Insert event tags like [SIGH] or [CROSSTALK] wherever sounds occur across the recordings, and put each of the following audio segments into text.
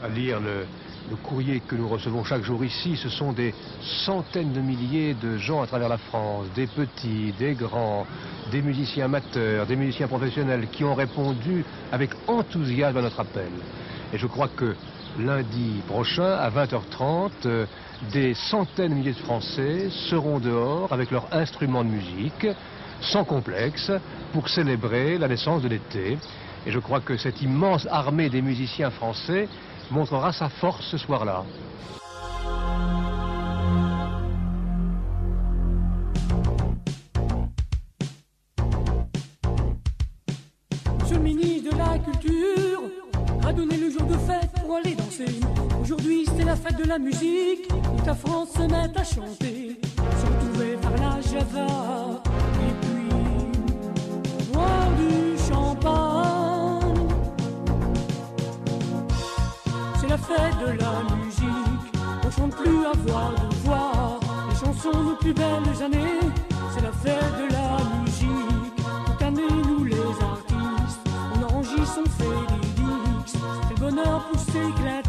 À lire le, courrier que nous recevons chaque jour ici, ce sont des centaines de milliers de gens à travers la France, des petits, des grands, des musiciens amateurs, des musiciens professionnels qui ont répondu avec enthousiasme à notre appel. Et je crois que lundi prochain, à 20h30, euh, des centaines de milliers de Français seront dehors avec leurs instruments de musique, sans complexe, pour célébrer la naissance de l'été. Et je crois que cette immense armée des musiciens français montrera sa force ce soir-là. Monsieur le ministre de la Culture a donné le jour de fête pour aller danser. Aujourd'hui c'est la fête de la musique, toute la France se met à chanter. S'entourer par la Java Fête de la musique, on chante plus à voix de voix. Les chansons nos plus belles années, c'est la fête de la musique. Toute année nous les artistes, on enregistre, on fait des le bonheur pour s'éclater,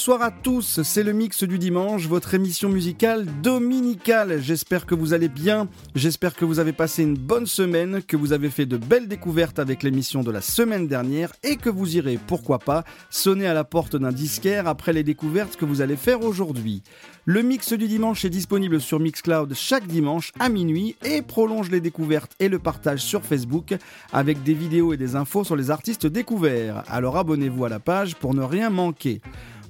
bonsoir à tous, c'est le mix du dimanche, votre émission musicale dominicale. J'espère que vous allez bien, j'espère que vous avez passé une bonne semaine, que vous avez fait de belles découvertes avec l'émission de la semaine dernière et que vous irez, pourquoi pas, sonner à la porte d'un disquaire après les découvertes que vous allez faire aujourd'hui. Le mix du dimanche est disponible sur Mixcloud chaque dimanche à minuit et prolonge les découvertes et le partage sur Facebook avec des vidéos et des infos sur les artistes découverts. Alors abonnez-vous à la page pour ne rien manquer.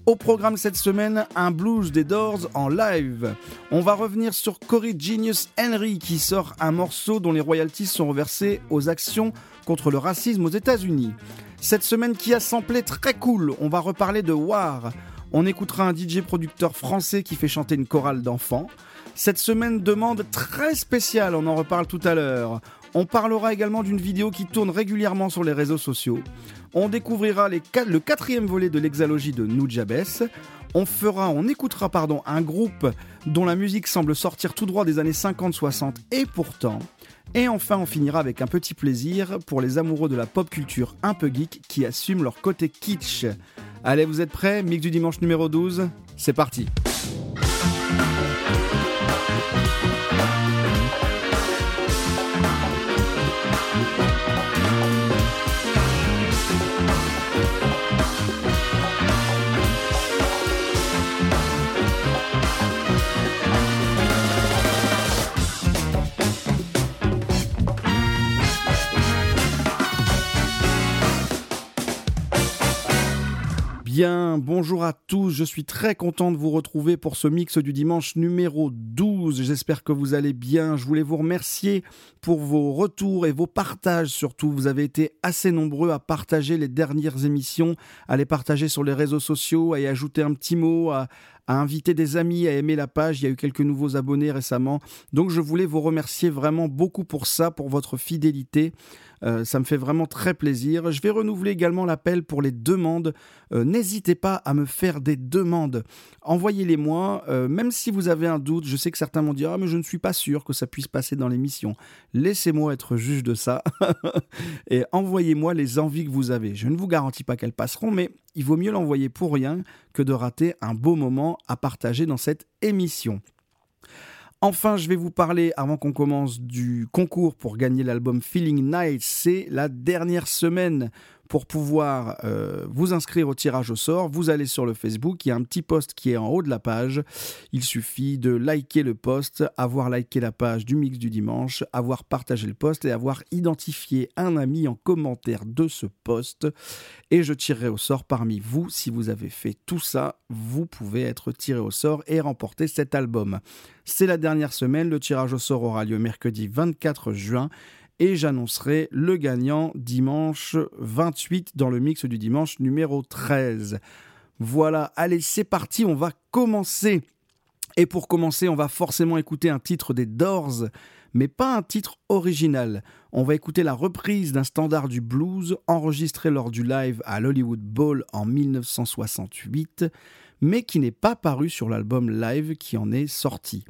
Au programme cette semaine, un blues des Doors en live. On va revenir sur Cory Genius Henry qui sort un morceau dont les royalties sont reversées aux actions contre le racisme aux États-Unis. Cette semaine qui a samplé très cool, on va reparler de War. On écoutera un DJ producteur français qui fait chanter une chorale d'enfants. Cette semaine demande très spéciale, on en reparle tout à l'heure. On parlera également d'une vidéo qui tourne régulièrement sur les réseaux sociaux. On découvrira le quatrième volet de l'exalogie de Nujabes. On fera, on écoutera pardon, un groupe dont la musique semble sortir tout droit des années 50-60 et pourtant. Et enfin, on finira avec un petit plaisir pour les amoureux de la pop culture un peu geek qui assument leur côté kitsch. Allez, vous êtes prêts? Mix du dimanche numéro 12, c'est parti. Bien, bonjour à tous, je suis très content de vous retrouver pour ce mix du dimanche numéro 12. J'espère que vous allez bien. Je voulais vous remercier pour vos retours et vos partages surtout. Vous avez été assez nombreux à partager les dernières émissions, à les partager sur les réseaux sociaux, à y ajouter un petit mot, à, à inviter des amis à aimer la page. Il y a eu quelques nouveaux abonnés récemment. Donc je voulais vous remercier vraiment beaucoup pour ça, pour votre fidélité. Euh, ça me fait vraiment très plaisir. Je vais renouveler également l'appel pour les demandes. Euh, n'hésitez pas à me faire des demandes. Envoyez-les-moi, euh, même si vous avez un doute. Je sais que certains m'ont dit Ah, mais je ne suis pas sûr que ça puisse passer dans l'émission. Laissez-moi être juge de ça. [LAUGHS] Et envoyez-moi les envies que vous avez. Je ne vous garantis pas qu'elles passeront, mais il vaut mieux l'envoyer pour rien que de rater un beau moment à partager dans cette émission. Enfin, je vais vous parler, avant qu'on commence, du concours pour gagner l'album Feeling Night. C'est la dernière semaine pour pouvoir euh, vous inscrire au tirage au sort, vous allez sur le Facebook, il y a un petit post qui est en haut de la page. Il suffit de liker le post, avoir liké la page du mix du dimanche, avoir partagé le post et avoir identifié un ami en commentaire de ce post. Et je tirerai au sort parmi vous. Si vous avez fait tout ça, vous pouvez être tiré au sort et remporter cet album. C'est la dernière semaine, le tirage au sort aura lieu mercredi 24 juin et j'annoncerai le gagnant dimanche 28 dans le mix du dimanche numéro 13. Voilà, allez, c'est parti, on va commencer. Et pour commencer, on va forcément écouter un titre des Doors, mais pas un titre original. On va écouter la reprise d'un standard du blues enregistré lors du live à l'Hollywood Bowl en 1968, mais qui n'est pas paru sur l'album live qui en est sorti.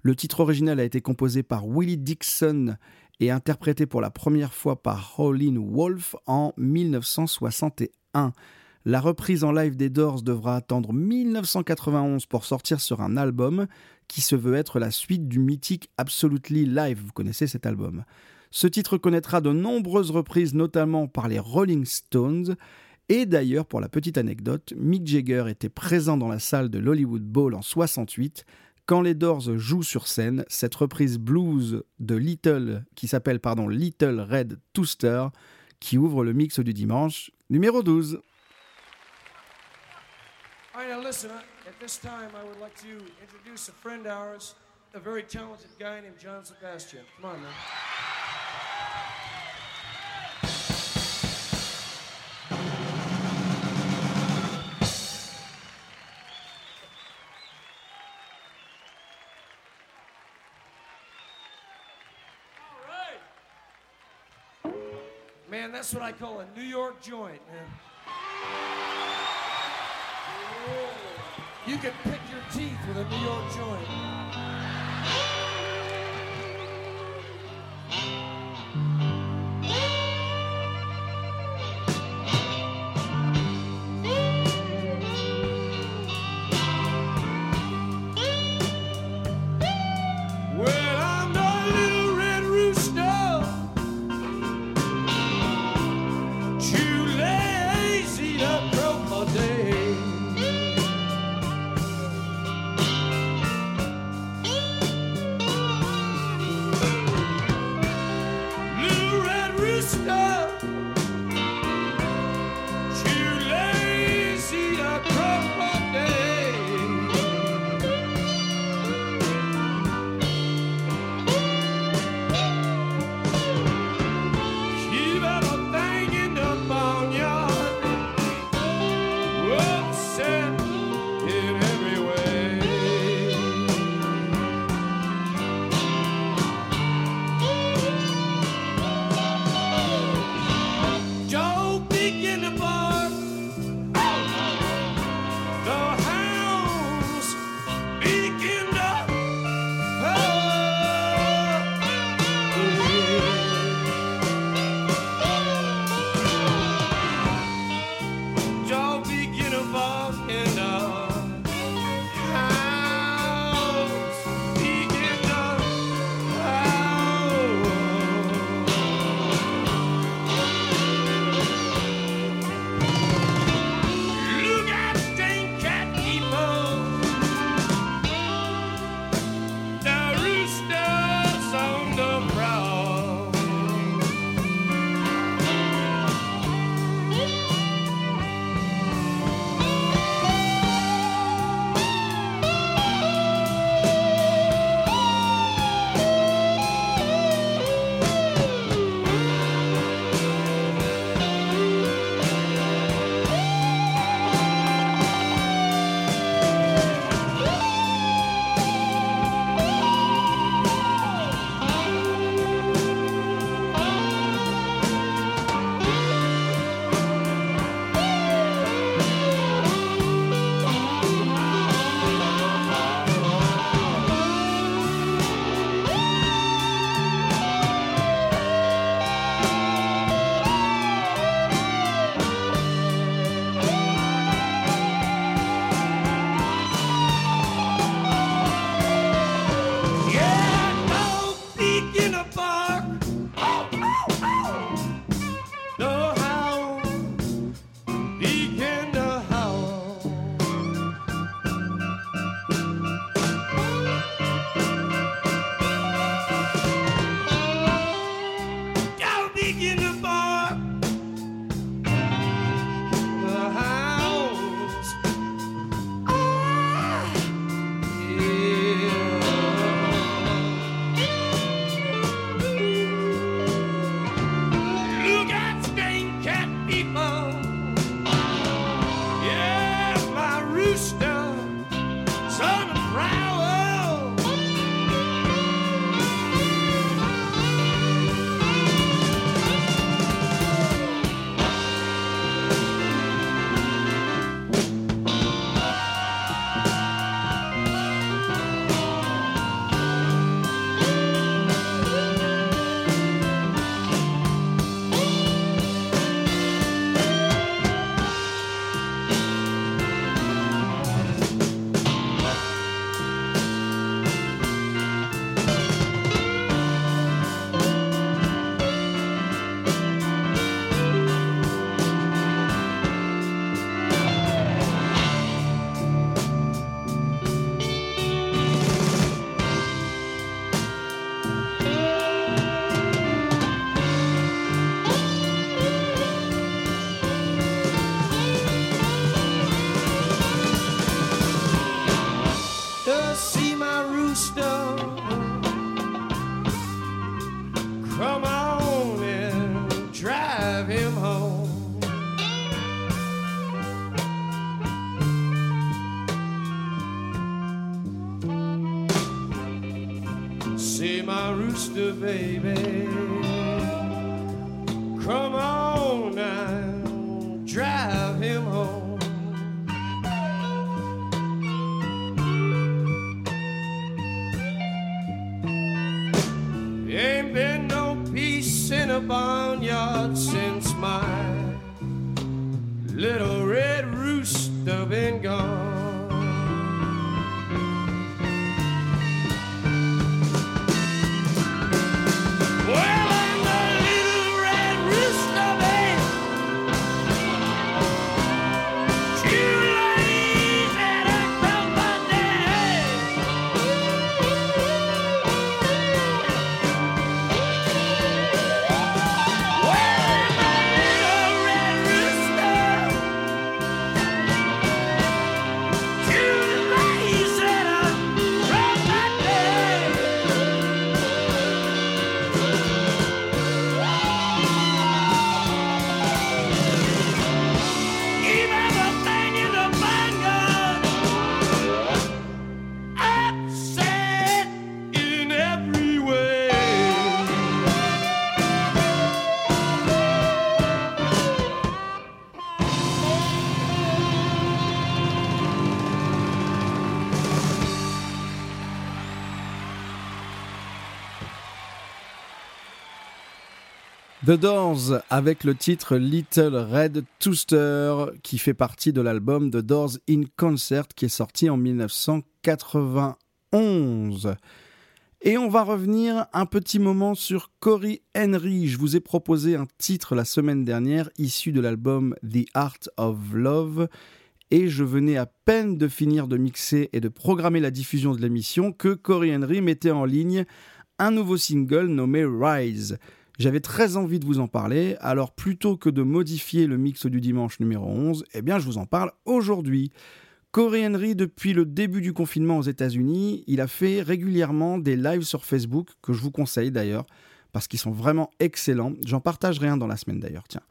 Le titre original a été composé par Willie Dixon et interprété pour la première fois par Howlin' Wolf en 1961. La reprise en live des Doors devra attendre 1991 pour sortir sur un album qui se veut être la suite du mythique Absolutely Live. Vous connaissez cet album. Ce titre connaîtra de nombreuses reprises, notamment par les Rolling Stones. Et d'ailleurs, pour la petite anecdote, Mick Jagger était présent dans la salle de l'Hollywood Bowl en 68 quand les Doors jouent sur scène, cette reprise blues de Little, qui s'appelle pardon Little Red Tooster, qui ouvre le mix du dimanche, numéro 12. All right, now listen, at this time I would like to introduce a friend of ours, a very talented guy named John Sebastian. Come on. Man, that's what I call a New York joint, man. You can pick your teeth with a New York joint. The Doors avec le titre Little Red Tooster qui fait partie de l'album The Doors in Concert qui est sorti en 1991. Et on va revenir un petit moment sur Cory Henry. Je vous ai proposé un titre la semaine dernière issu de l'album The Art of Love. Et je venais à peine de finir de mixer et de programmer la diffusion de l'émission que Cory Henry mettait en ligne un nouveau single nommé Rise. J'avais très envie de vous en parler, alors plutôt que de modifier le mix du dimanche numéro 11, eh bien je vous en parle aujourd'hui. Corey Henry, depuis le début du confinement aux États-Unis, il a fait régulièrement des lives sur Facebook, que je vous conseille d'ailleurs, parce qu'ils sont vraiment excellents. J'en partagerai un dans la semaine d'ailleurs, tiens.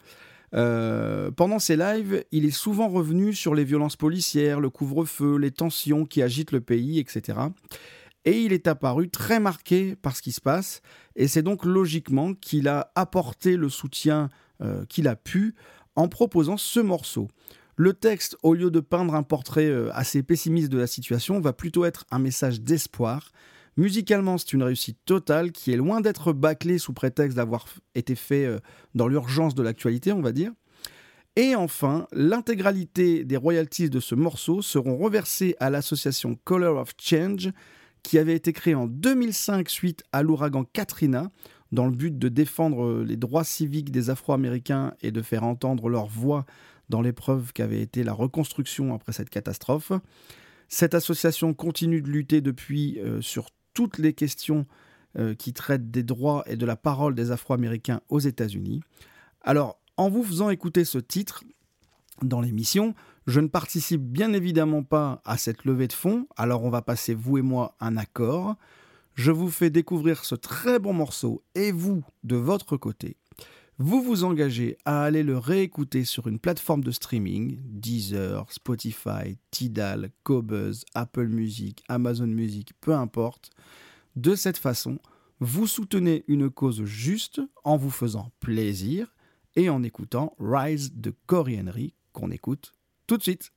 Euh, pendant ces lives, il est souvent revenu sur les violences policières, le couvre-feu, les tensions qui agitent le pays, etc. Et il est apparu très marqué par ce qui se passe, et c'est donc logiquement qu'il a apporté le soutien euh, qu'il a pu en proposant ce morceau. Le texte, au lieu de peindre un portrait euh, assez pessimiste de la situation, va plutôt être un message d'espoir. Musicalement, c'est une réussite totale qui est loin d'être bâclée sous prétexte d'avoir été fait euh, dans l'urgence de l'actualité, on va dire. Et enfin, l'intégralité des royalties de ce morceau seront reversées à l'association Color of Change, qui avait été créée en 2005 suite à l'ouragan Katrina, dans le but de défendre les droits civiques des Afro-Américains et de faire entendre leur voix dans l'épreuve qu'avait été la reconstruction après cette catastrophe. Cette association continue de lutter depuis euh, sur toutes les questions euh, qui traite des droits et de la parole des Afro-Américains aux États-Unis. Alors, en vous faisant écouter ce titre dans l'émission, je ne participe bien évidemment pas à cette levée de fonds, alors on va passer, vous et moi, un accord. Je vous fais découvrir ce très bon morceau et vous, de votre côté, vous vous engagez à aller le réécouter sur une plateforme de streaming, Deezer, Spotify, Tidal, Cobuzz, Apple Music, Amazon Music, peu importe. De cette façon, vous soutenez une cause juste en vous faisant plaisir et en écoutant Rise de Cory Henry qu'on écoute tout de suite.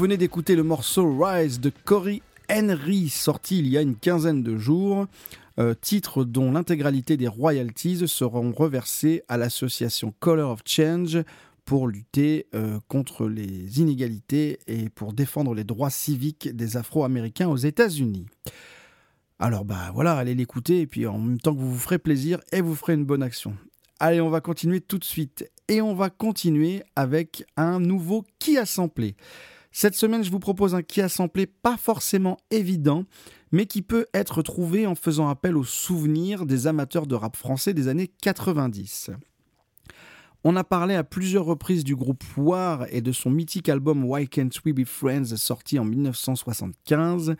Venez d'écouter le morceau Rise de Cory Henry, sorti il y a une quinzaine de jours, euh, titre dont l'intégralité des royalties seront reversées à l'association Color of Change pour lutter euh, contre les inégalités et pour défendre les droits civiques des Afro-Américains aux États-Unis. Alors bah voilà, allez l'écouter et puis en même temps que vous vous ferez plaisir et vous ferez une bonne action. Allez, on va continuer tout de suite et on va continuer avec un nouveau qui a samplé? Cette semaine, je vous propose un qui a samplé pas forcément évident, mais qui peut être trouvé en faisant appel aux souvenirs des amateurs de rap français des années 90. On a parlé à plusieurs reprises du groupe War et de son mythique album Why Can't We Be Friends sorti en 1975.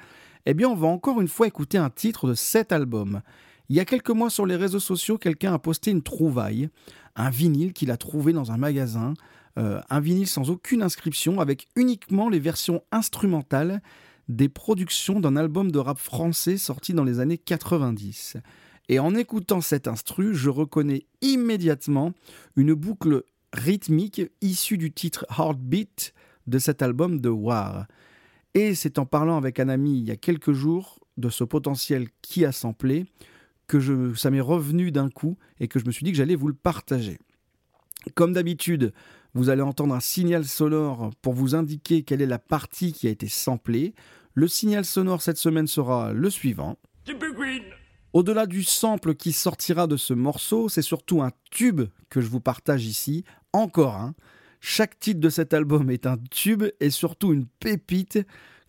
Eh bien, on va encore une fois écouter un titre de cet album. Il y a quelques mois sur les réseaux sociaux, quelqu'un a posté une trouvaille, un vinyle qu'il a trouvé dans un magasin euh, un vinyle sans aucune inscription, avec uniquement les versions instrumentales des productions d'un album de rap français sorti dans les années 90. Et en écoutant cet instru, je reconnais immédiatement une boucle rythmique issue du titre Heartbeat de cet album de War. Et c'est en parlant avec un ami il y a quelques jours de ce potentiel qui a samplé que je, ça m'est revenu d'un coup et que je me suis dit que j'allais vous le partager. Comme d'habitude, vous allez entendre un signal sonore pour vous indiquer quelle est la partie qui a été samplée. Le signal sonore cette semaine sera le suivant. Au-delà du sample qui sortira de ce morceau, c'est surtout un tube que je vous partage ici, encore un. Chaque titre de cet album est un tube et surtout une pépite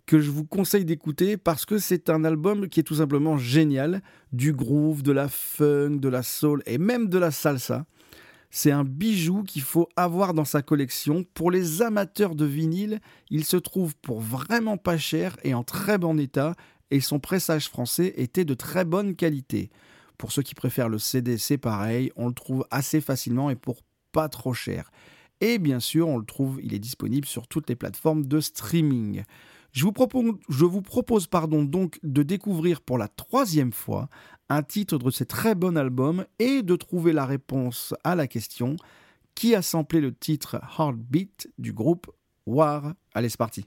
que je vous conseille d'écouter parce que c'est un album qui est tout simplement génial, du groove, de la funk, de la soul et même de la salsa. C'est un bijou qu'il faut avoir dans sa collection. Pour les amateurs de vinyle, il se trouve pour vraiment pas cher et en très bon état, et son pressage français était de très bonne qualité. Pour ceux qui préfèrent le CD, c'est pareil, on le trouve assez facilement et pour pas trop cher. Et bien sûr, on le trouve, il est disponible sur toutes les plateformes de streaming. Je vous propose, pardon, donc de découvrir pour la troisième fois un titre de ce très bon album et de trouver la réponse à la question qui a samplé le titre Heartbeat du groupe War? Allez, c'est parti.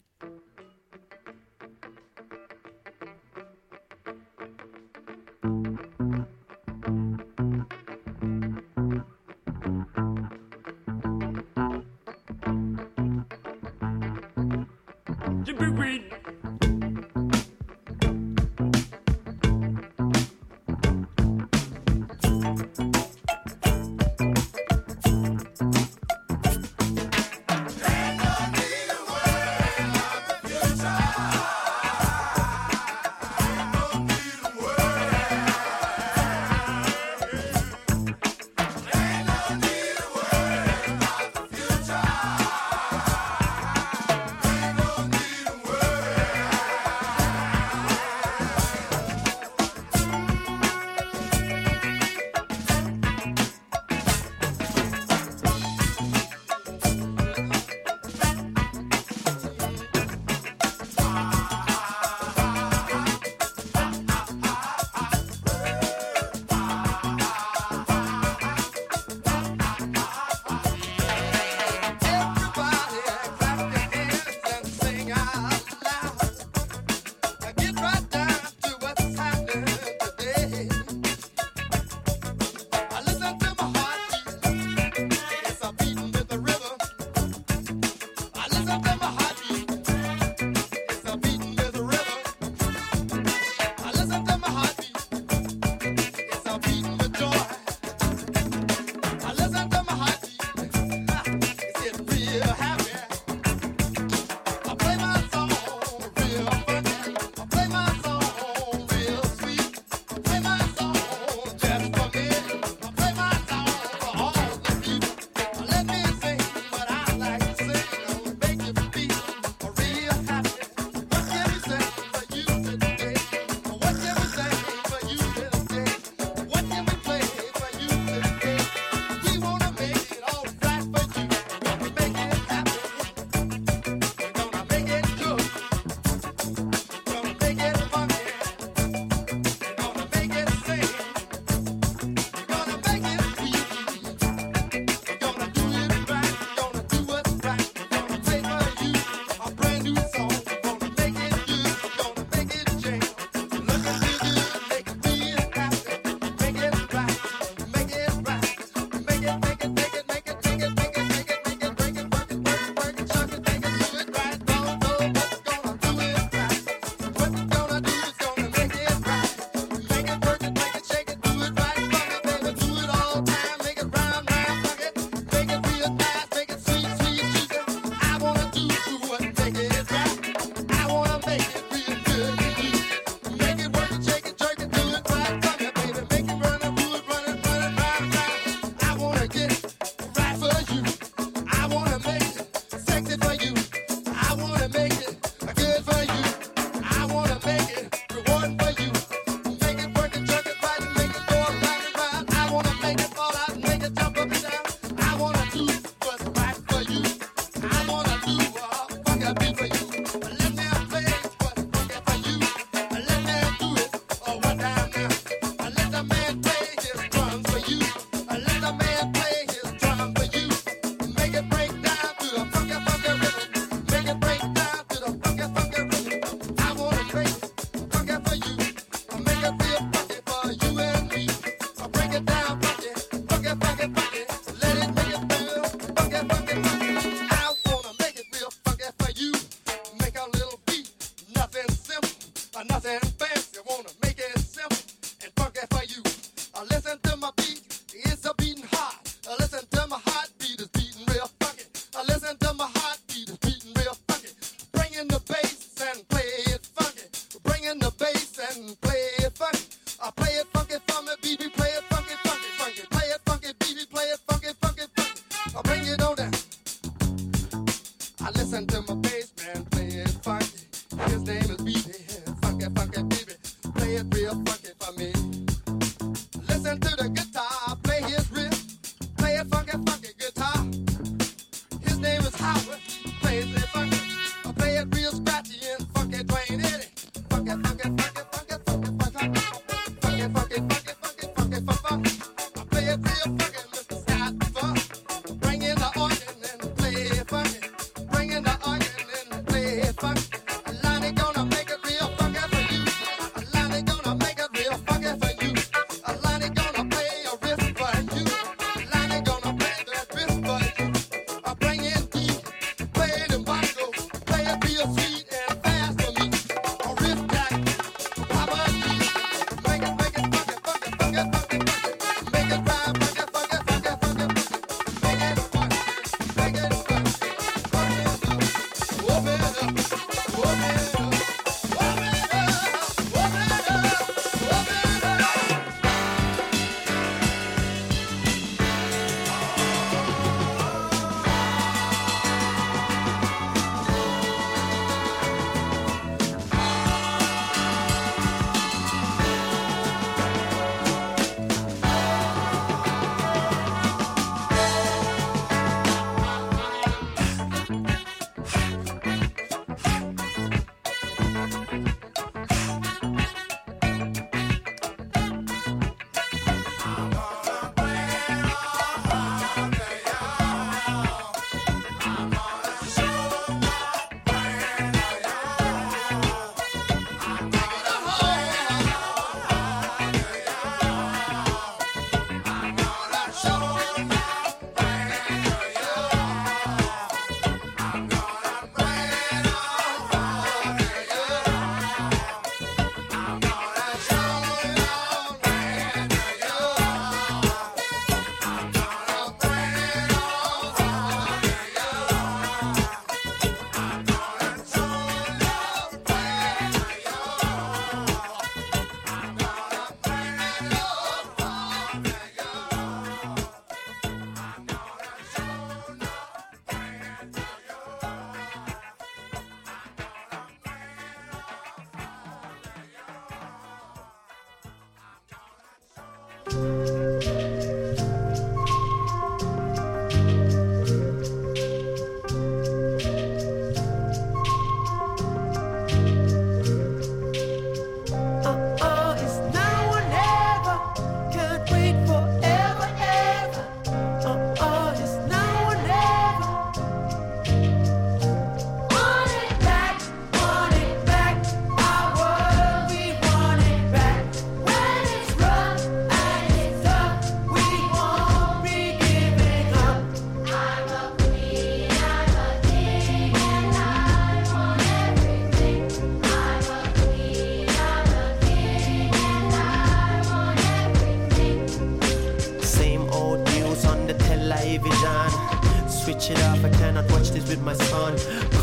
on.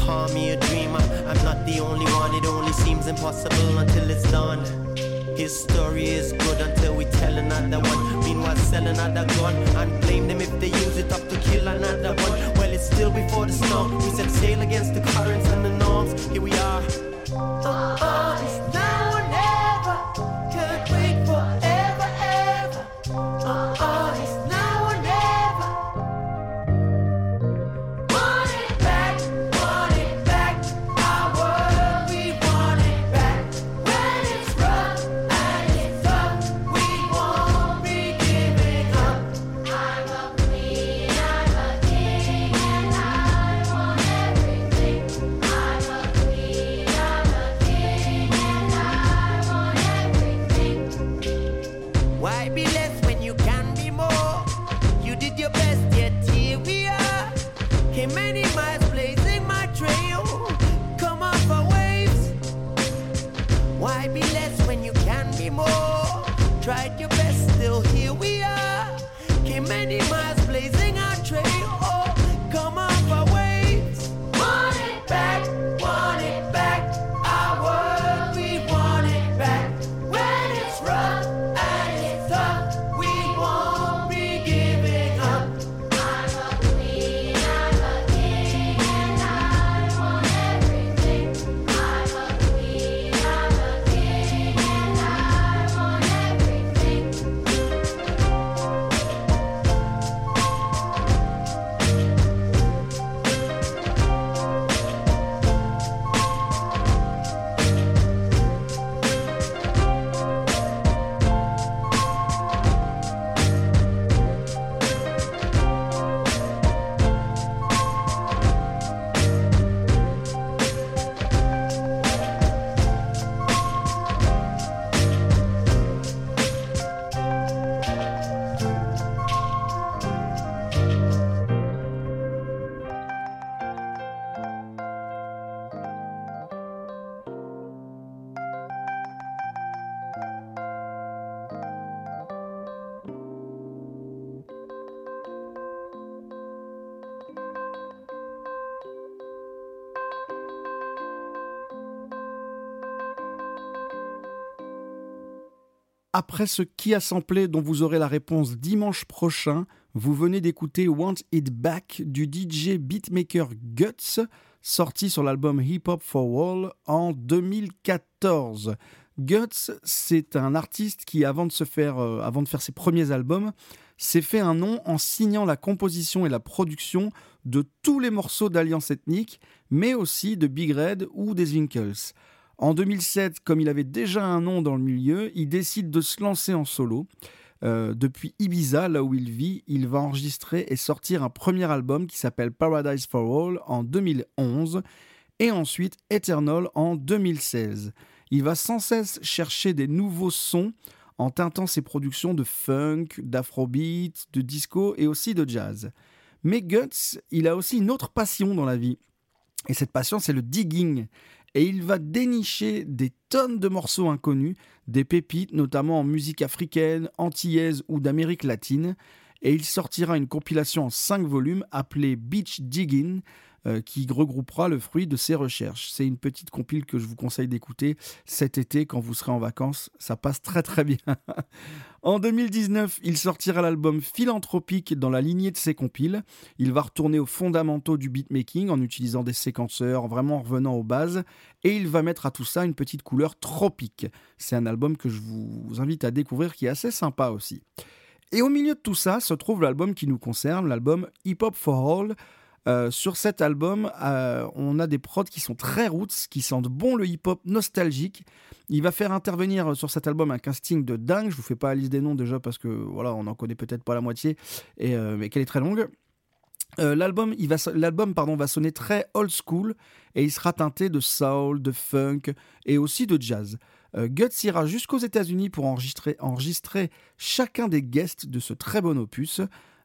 Call me a dreamer, I'm not the only one. It only seems impossible until it's done. His story is good until we tell another one. Meanwhile, sell another gun and blame them if they use it up to kill another one. Well, it's still before the storm. We set sail against the currents and the norms. Here we are. Oh, oh, Après ce qui a samplé dont vous aurez la réponse dimanche prochain, vous venez d'écouter Want It Back du DJ beatmaker Guts, sorti sur l'album Hip Hop for All en 2014. Guts, c'est un artiste qui, avant de, se faire, euh, avant de faire ses premiers albums, s'est fait un nom en signant la composition et la production de tous les morceaux d'Alliance Ethnique, mais aussi de Big Red ou des Winkles. En 2007, comme il avait déjà un nom dans le milieu, il décide de se lancer en solo. Euh, depuis Ibiza, là où il vit, il va enregistrer et sortir un premier album qui s'appelle Paradise for All en 2011 et ensuite Eternal en 2016. Il va sans cesse chercher des nouveaux sons en teintant ses productions de funk, d'afrobeat, de disco et aussi de jazz. Mais Guts, il a aussi une autre passion dans la vie. Et cette passion, c'est le digging et il va dénicher des tonnes de morceaux inconnus, des pépites notamment en musique africaine, antillaise ou d'Amérique latine, et il sortira une compilation en 5 volumes appelée Beach Digging, euh, qui regroupera le fruit de ses recherches. C'est une petite compile que je vous conseille d'écouter cet été quand vous serez en vacances. Ça passe très très bien. [LAUGHS] en 2019, il sortira l'album Philanthropique dans la lignée de ses compiles. Il va retourner aux fondamentaux du beatmaking en utilisant des séquenceurs, vraiment en revenant aux bases. Et il va mettre à tout ça une petite couleur tropique. C'est un album que je vous invite à découvrir qui est assez sympa aussi. Et au milieu de tout ça se trouve l'album qui nous concerne, l'album Hip Hop for All, euh, sur cet album, euh, on a des prods qui sont très roots, qui sentent bon le hip-hop nostalgique. Il va faire intervenir sur cet album un casting de dingue. Je vous fais pas la liste des noms déjà parce que voilà, on en connaît peut-être pas la moitié, et, euh, mais qu'elle est très longue. l'album, va, pardon, va sonner très old school et il sera teinté de soul, de funk et aussi de jazz. Guts ira jusqu'aux États-Unis pour enregistrer, enregistrer chacun des guests de ce très bon opus.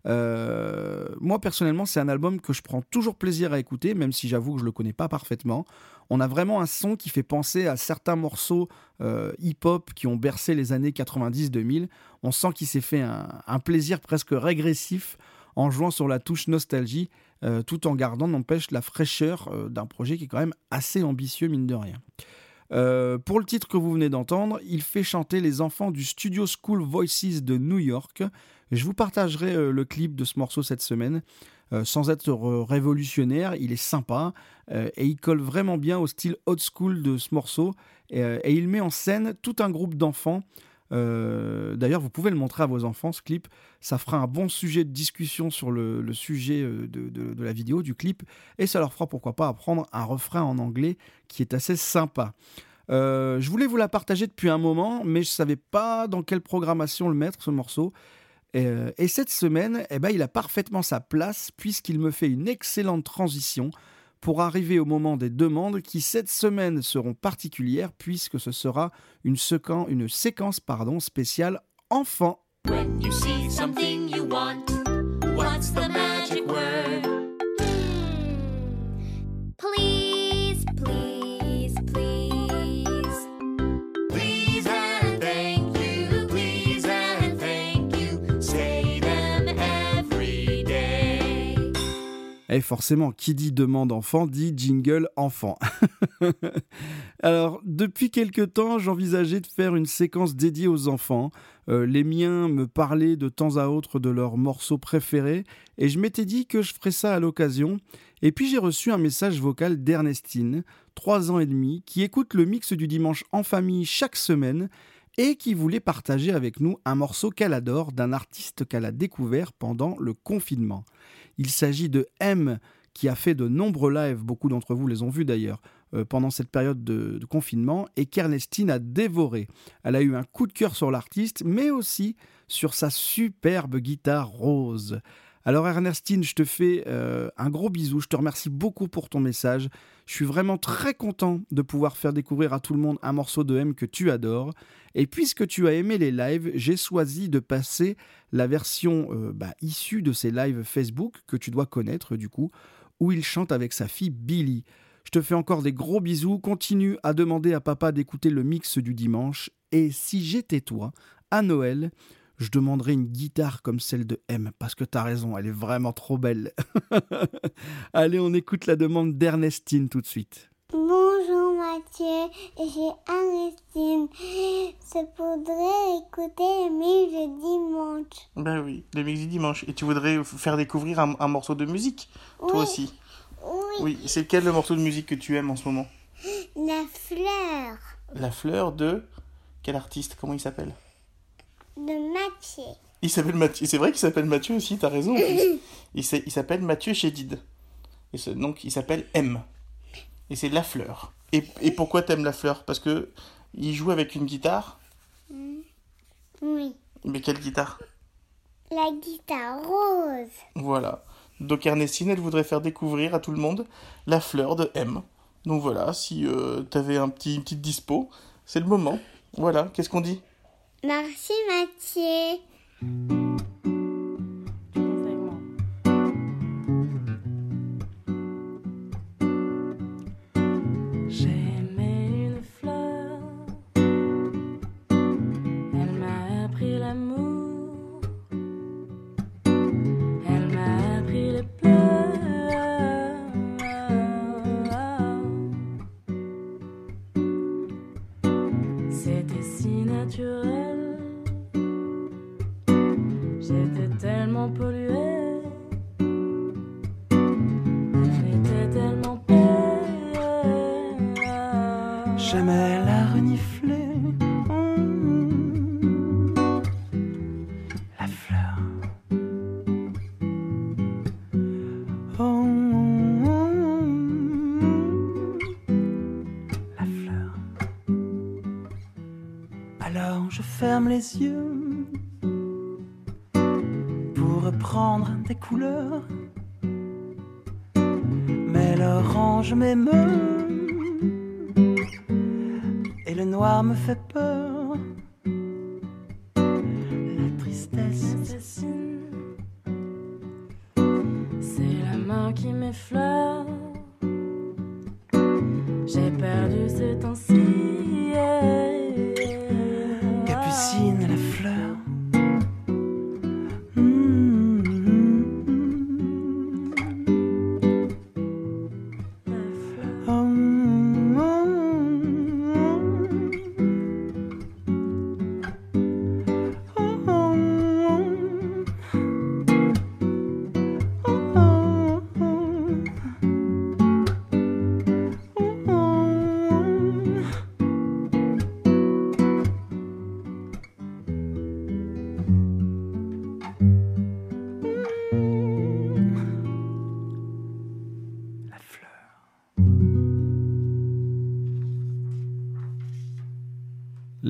Euh, moi personnellement, c'est un album que je prends toujours plaisir à écouter, même si j'avoue que je le connais pas parfaitement. On a vraiment un son qui fait penser à certains morceaux euh, hip-hop qui ont bercé les années 90-2000. On sent qu'il s'est fait un, plaisir presque régressif en jouant sur la touche nostalgie, euh, tout en gardant, n'empêche, la fraîcheur d'un projet qui est quand même assez ambitieux, mine de rien. Pour le titre que vous venez d'entendre, il fait chanter les enfants du Studio School Voices de New York. Je vous partagerai euh, le clip de ce morceau cette semaine. Euh, sans être révolutionnaire, il est sympa euh, et il colle vraiment bien au style old school de ce morceau. Et, il met en scène tout un groupe d'enfants. D'ailleurs, vous pouvez le montrer à vos enfants, ce clip. Ça fera un bon sujet de discussion sur le, sujet de, la vidéo, du clip. Et ça leur fera pourquoi pas apprendre un refrain en anglais qui est assez sympa. je voulais vous la partager depuis un moment, mais je ne savais pas dans quelle programmation le mettre, ce morceau. Euh, et, cette semaine, eh ben, il a parfaitement sa place puisqu'il me fait une excellente transition pour arriver au moment des demandes qui cette semaine seront particulières puisque ce sera une, une séquence spéciale enfant. Et forcément, qui dit demande enfant dit jingle enfant. [LAUGHS] Alors, depuis quelque temps, j'envisageais de faire une séquence dédiée aux enfants. Euh, les miens me parlaient de temps à autre de leurs morceaux préférés, et je m'étais dit que je ferais ça à l'occasion. Et puis j'ai reçu un message vocal d'Ernestine, 3 ans et demi, qui écoute le mix du dimanche en famille chaque semaine et qui voulait partager avec nous un morceau qu'elle adore d'un artiste qu'elle a découvert pendant le confinement. Il s'agit de M qui a fait de nombreux lives, beaucoup d'entre vous les ont vus d'ailleurs, euh, pendant cette période de, confinement, et qu'Ernestine a dévoré. Elle a eu un coup de cœur sur l'artiste, mais aussi sur sa superbe guitare rose. Alors Ernestine, je te fais euh, un gros bisou, je te remercie beaucoup pour ton message. Je suis vraiment très content de pouvoir faire découvrir à tout le monde un morceau de M que tu adores. Et puisque tu as aimé les lives, j'ai choisi de passer la version euh, bah, issue de ces lives Facebook que tu dois connaître du coup, où il chante avec sa fille Billy. Je te fais encore des gros bisous, continue à demander à papa d'écouter le mix du dimanche, et si j'étais toi, à Noël, je demanderais une guitare comme celle de M, parce que t'as raison, elle est vraiment trop belle. [LAUGHS] Allez, on écoute la demande d'Ernestine tout de suite. Bonjour Mathieu et j'ai Ernestine. Je voudrais écouter les mix du dimanche. Ben oui, les mix du dimanche. Et tu voudrais faire découvrir un, un morceau de musique, toi aussi? Oui, Oui, c'est lequel le morceau de musique que tu aimes en ce moment? La fleur La fleur de... Quel artiste? Comment il s'appelle? De Mathieu. Il s'appelle Mathieu. C'est vrai qu'il s'appelle Mathieu aussi, t'as raison. Il s'appelle Mathieu Chédid. Et ce- donc il s'appelle M. Et c'est La Fleur. Et, et pourquoi t'aimes La Fleur? Parce que il joue avec une guitare? Oui, Mais quelle guitare? La guitare rose. Voilà. Donc Ernestine, elle voudrait faire découvrir à tout le monde La Fleur de M. Donc voilà, si euh, t'avais un petit, une petite dispo, c'est le moment. Voilà, qu'est-ce qu'on dit? Merci Mathieu. Pour reprendre des couleurs. Mais l'orange m'émeut et le noir me fait peur.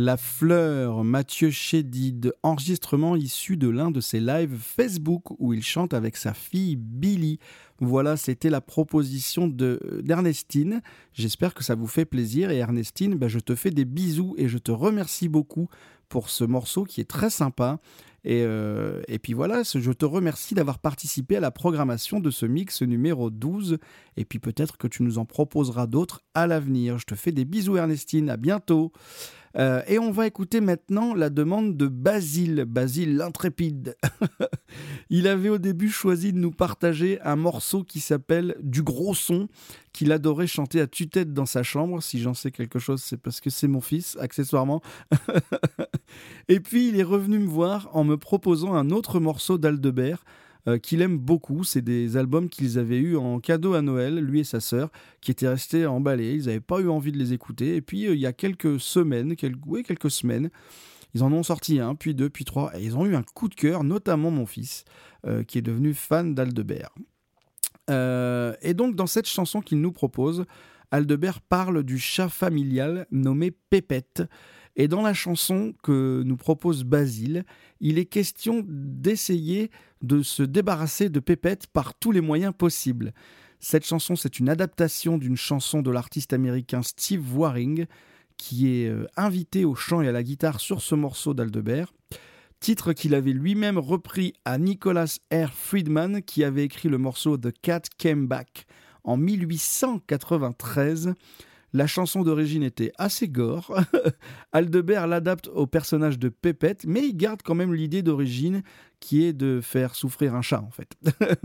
La fleur, Mathieu Chédid, enregistrement issu de l'un de ses lives Facebook où il chante avec sa fille Billy. Voilà, c'était la proposition de- d'Ernestine. J'espère que ça vous fait plaisir. Et Ernestine, ben, je te fais des bisous et je te remercie beaucoup pour ce morceau qui est très sympa. Et, euh, et puis voilà, je te remercie d'avoir participé à la programmation de ce mix numéro 12. Et puis peut-être que tu nous en proposeras d'autres à l'avenir. Je te fais des bisous Ernestine, à bientôt. Euh, et on va écouter maintenant la demande de Basile, Basile l'intrépide. [LAUGHS] Il avait au début choisi de nous partager un morceau qui s'appelle Du gros son, qu'il adorait chanter à tue-tête dans sa chambre. Si j'en sais quelque chose, c'est parce que c'est mon fils, accessoirement. [LAUGHS] et puis il est revenu me voir en me proposant un autre morceau d'Aldebert. euh, qu'il aime beaucoup, c'est des albums qu'ils avaient eu en cadeau à Noël, lui et sa sœur, qui étaient restés emballés, ils n'avaient pas eu envie de les écouter. Et puis euh, il y a quelques semaines, quelques, oui, quelques semaines, ils en ont sorti un, puis deux, puis trois, et ils ont eu un coup de cœur, notamment mon fils, euh, qui est devenu fan d'Aldebert. Et donc dans cette chanson qu'il nous propose, Aldebert parle du chat familial nommé Pépette. Et dans la chanson que nous propose Basile, il est question d'essayer de se débarrasser de Pépette par tous les moyens possibles. Cette chanson, c'est une adaptation d'une chanson de l'artiste américain Steve Waring, qui est euh, invité au chant et à la guitare sur ce morceau d'Aldebert. Titre qu'il avait lui-même repris à Nicholas R. Friedman, qui avait écrit le morceau The Cat Came Back en 1893. La chanson d'origine était assez gore. [LAUGHS] Aldebert l'adapte au personnage de Pépette, mais il garde quand même l'idée d'origine qui est de faire souffrir un chat en fait. [LAUGHS]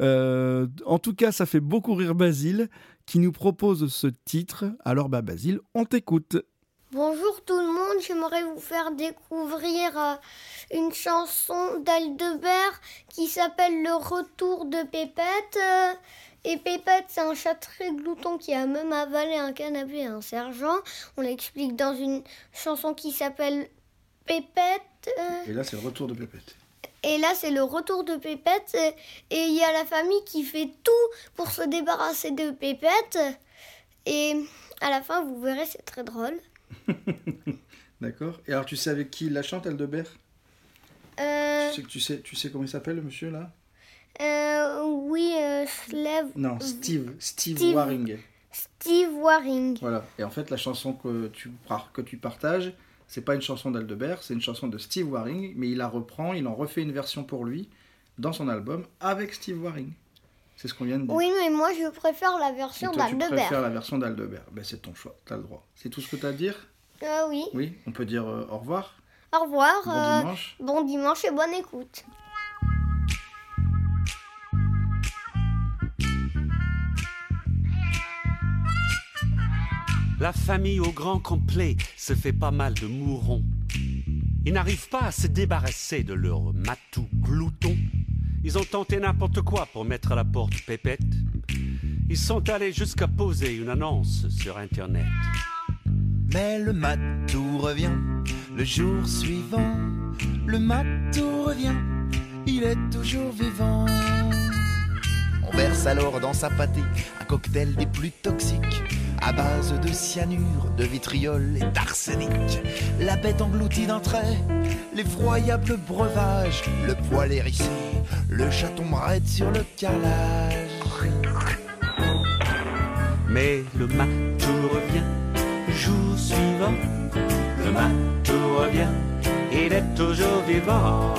Euh, en tout cas, ça fait beaucoup rire Basile qui nous propose ce titre. Alors bah Basile, on t'écoute. Bonjour tout le monde, j'aimerais vous faire découvrir euh, une chanson d'Aldebert qui s'appelle Le retour de Pépette. Euh, et Pépette, c'est un chat très glouton qui a même avalé un canapé et un sergent. On l'explique dans une chanson qui s'appelle Pépette. euh, Et là, c'est le retour de Pépette. et là, c'est le retour de Pépette. euh, Et il y a la famille qui fait tout pour se débarrasser de Pépette. Et à la fin, vous verrez, c'est très drôle. [LAUGHS] D'accord. Et alors, tu sais avec qui la chante, Aldebert? Euh, tu, sais, tu, sais, tu sais comment il s'appelle, le monsieur, là? Euh, oui, euh, se lève Non, Steve. Steve, Steve. Waring. Steve Waring. Voilà. Et en fait, la chanson que tu, que tu partages, c'est pas une chanson d'Aldebert, c'est une chanson de Steve Waring, mais il la reprend, il en refait une version pour lui dans son album avec Steve Waring. C'est ce qu'on vient de dire. Oui, mais moi, je préfère la version toi, tu préfères d'Aldebert. la version d'Aldebert. Ben, c'est ton choix, t'as le droit. C'est tout ce que t'as à dire? Euh, oui. Oui, on peut dire euh, au revoir, Au revoir. bon euh, dimanche. bon dimanche et bonne écoute. La famille au grand complet se fait pas mal de mourons. Ils n'arrivent pas à se débarrasser de leur matou glouton. Ils ont tenté n'importe quoi pour mettre à la porte Pépette. Ils sont allés jusqu'à poser une annonce sur Internet. Mais le matou revient le jour suivant. Le matou revient, il est toujours vivant. On verse alors dans sa pâtée un cocktail des plus toxiques, à base de cyanure, de vitriol et d'arsenic. La bête engloutie d'un l'effroyable breuvage, le poil hérissé, le chaton raide sur le calage. Mais le matou revient jour suivant. Le matou revient, il est toujours vivant.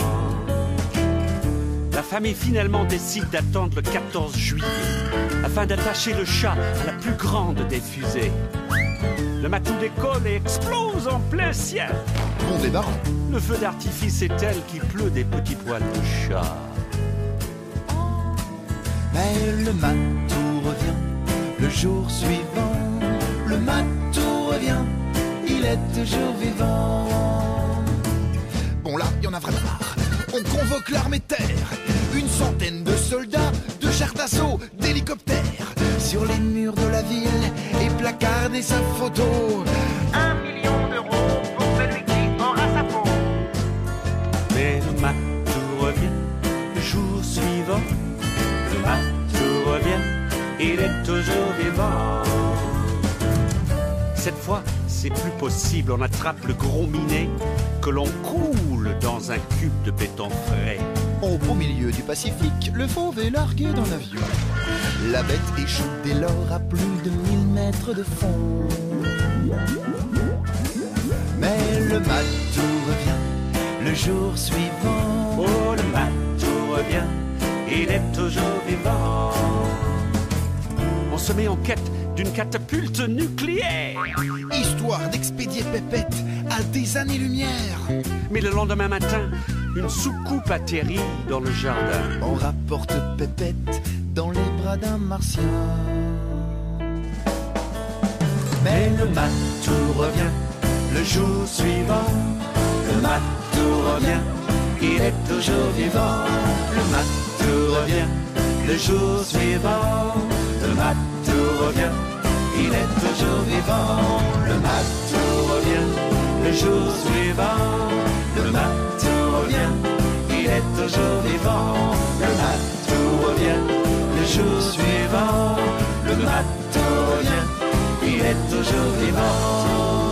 La famille finalement décide d'attendre le 14 juillet afin d'attacher le chat à la plus grande des fusées. Le matou décolle et explose en plein ciel. Bon débarras. Le feu d'artifice est tel qu'il pleut des petits poils de chat. Mais le matou revient le jour suivant. Le matou revient, il est toujours vivant. Bon là, il y en a vraiment marre. On convoque l'armée de terre. Une centaine de soldats, de chars d'assaut, d'hélicoptères. Sur les murs de la ville et placarder sa photo. Un million d'euros pour celui qui aura sa peau. Mais le matou revient le jour suivant. Le matou revient, il est toujours vivant. Cette fois, c'est plus possible. On attrape le gros minet que l'on coule dans un cube de béton frais. Au beau milieu du Pacifique, le fauve est largué dans l'avion. La bête échoue dès lors à plus de 1000 mètres de fond. Mais le matou revient le jour suivant. Oh, le matou revient, il est toujours vivant. On se met en quête d'une catapulte nucléaire. Histoire d'expédier Pépette à des années-lumière. Mais le lendemain matin, une soucoupe atterrit dans le jardin. On rapporte Pépette dans les bras d'un martien. Mais le matou revient le jour suivant. Le matou revient, il est toujours vivant. Le matou revient le jour suivant. Le matou il est toujours vivant. Le matou revient le jour suivant. Le matou revient, il est toujours vivant. Le matou revient le jour suivant. Le matou revient, il est toujours vivant.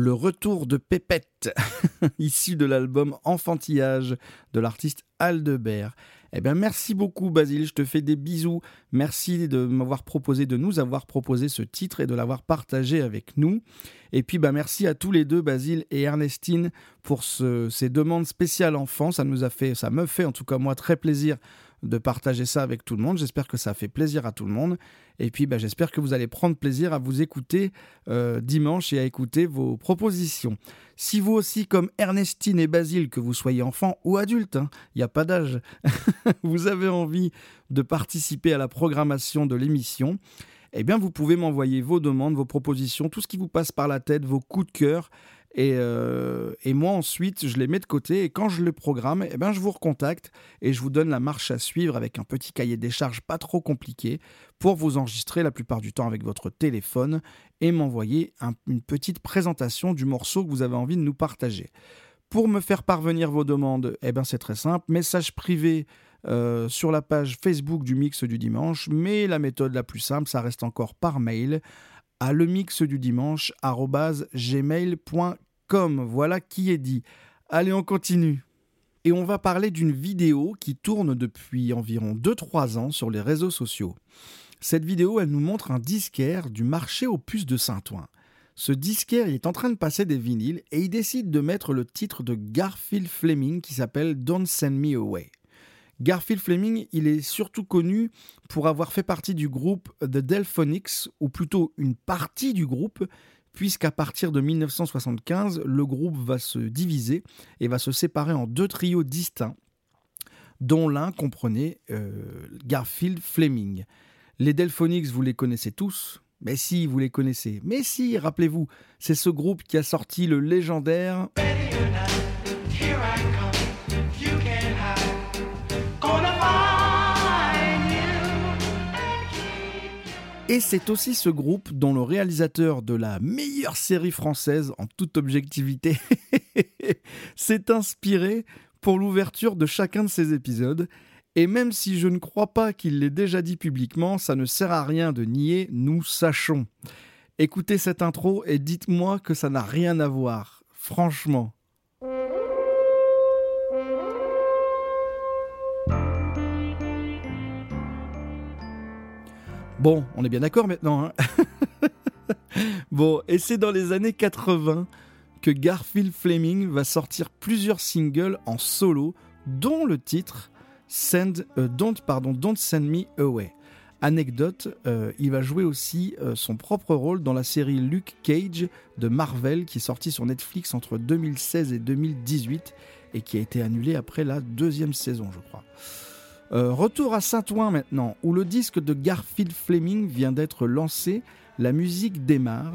Le retour de Pépette, [LAUGHS] issu de l'album Enfantillage de l'artiste Aldebert. Eh bien, merci beaucoup, Basile. Je te fais des bisous. Merci de m'avoir proposé, de nous avoir proposé ce titre et de l'avoir partagé avec nous. Et puis, bah, merci à tous les deux, Basile et Ernestine, pour ce- ces demandes spéciales enfants. Ça nous a fait, ça me fait en tout cas moi très plaisir de partager ça avec tout le monde. J'espère que ça fait plaisir à tout le monde. Et puis, bah, j'espère que vous allez prendre plaisir à vous écouter euh, dimanche et à écouter vos propositions. Si vous aussi, comme Ernestine et Basile, que vous soyez enfant ou adulte, hein, il n'y a pas d'âge, [LAUGHS] vous avez envie de participer à la programmation de l'émission, eh bien, vous pouvez m'envoyer vos demandes, vos propositions, tout ce qui vous passe par la tête, vos coups de cœur. Et, euh, et moi, ensuite, je les mets de côté. Et quand je les programme, eh ben, je vous recontacte et je vous donne la marche à suivre avec un petit cahier des charges pas trop compliqué pour vous enregistrer la plupart du temps avec votre téléphone et m'envoyer un- une petite présentation du morceau que vous avez envie de nous partager. Pour me faire parvenir vos demandes, eh ben, c'est très simple. Message privé euh, sur la page Facebook du Mix du Dimanche, mais la méthode la plus simple, ça reste encore par mail à le mix du dimanche gmail.com. Voilà qui est dit. Allez, on continue. Et on va parler d'une vidéo qui tourne depuis environ 2-3 ans sur les réseaux sociaux. Cette vidéo, elle nous montre un disquaire du marché aux puces de Saint-Ouen. Ce disquaire il est en train de passer des vinyles et il décide de mettre le titre de Garfield Fleming qui s'appelle Don't Send Me Away. Garfield Fleming, il est surtout connu pour avoir fait partie du groupe The Delphonics, ou plutôt une partie du groupe, puisqu'à partir de 1975, le groupe va se diviser et va se séparer en deux trios distincts, dont l'un comprenait euh, Garfield Fleming. Les Delphonics, vous les connaissez tous? Mais si, vous les connaissez. Mais si, rappelez-vous, c'est ce groupe qui a sorti le légendaire Et c'est aussi ce groupe dont le réalisateur de la meilleure série française en toute objectivité [LAUGHS] s'est inspiré pour l'ouverture de chacun de ses épisodes. Et même si je ne crois pas qu'il l'ait déjà dit publiquement, ça ne sert à rien de nier, nous sachons. Écoutez cette intro et dites-moi que ça n'a rien à voir. Franchement. Bon, on est bien d'accord maintenant. hein [LAUGHS] bon, et c'est dans les années 80 que Garfield Fleming va sortir plusieurs singles en solo, dont le titre Send, euh, Don't, Send Me Away. Anecdote, euh, il va jouer aussi euh, son propre rôle dans la série Luke Cage de Marvel qui est sortie sur Netflix entre 2016 et 2018 et qui a été annulée après la deuxième saison, je crois. Euh, retour à Saint-Ouen maintenant, où le disque de Garfield Fleming vient d'être lancé, la musique démarre,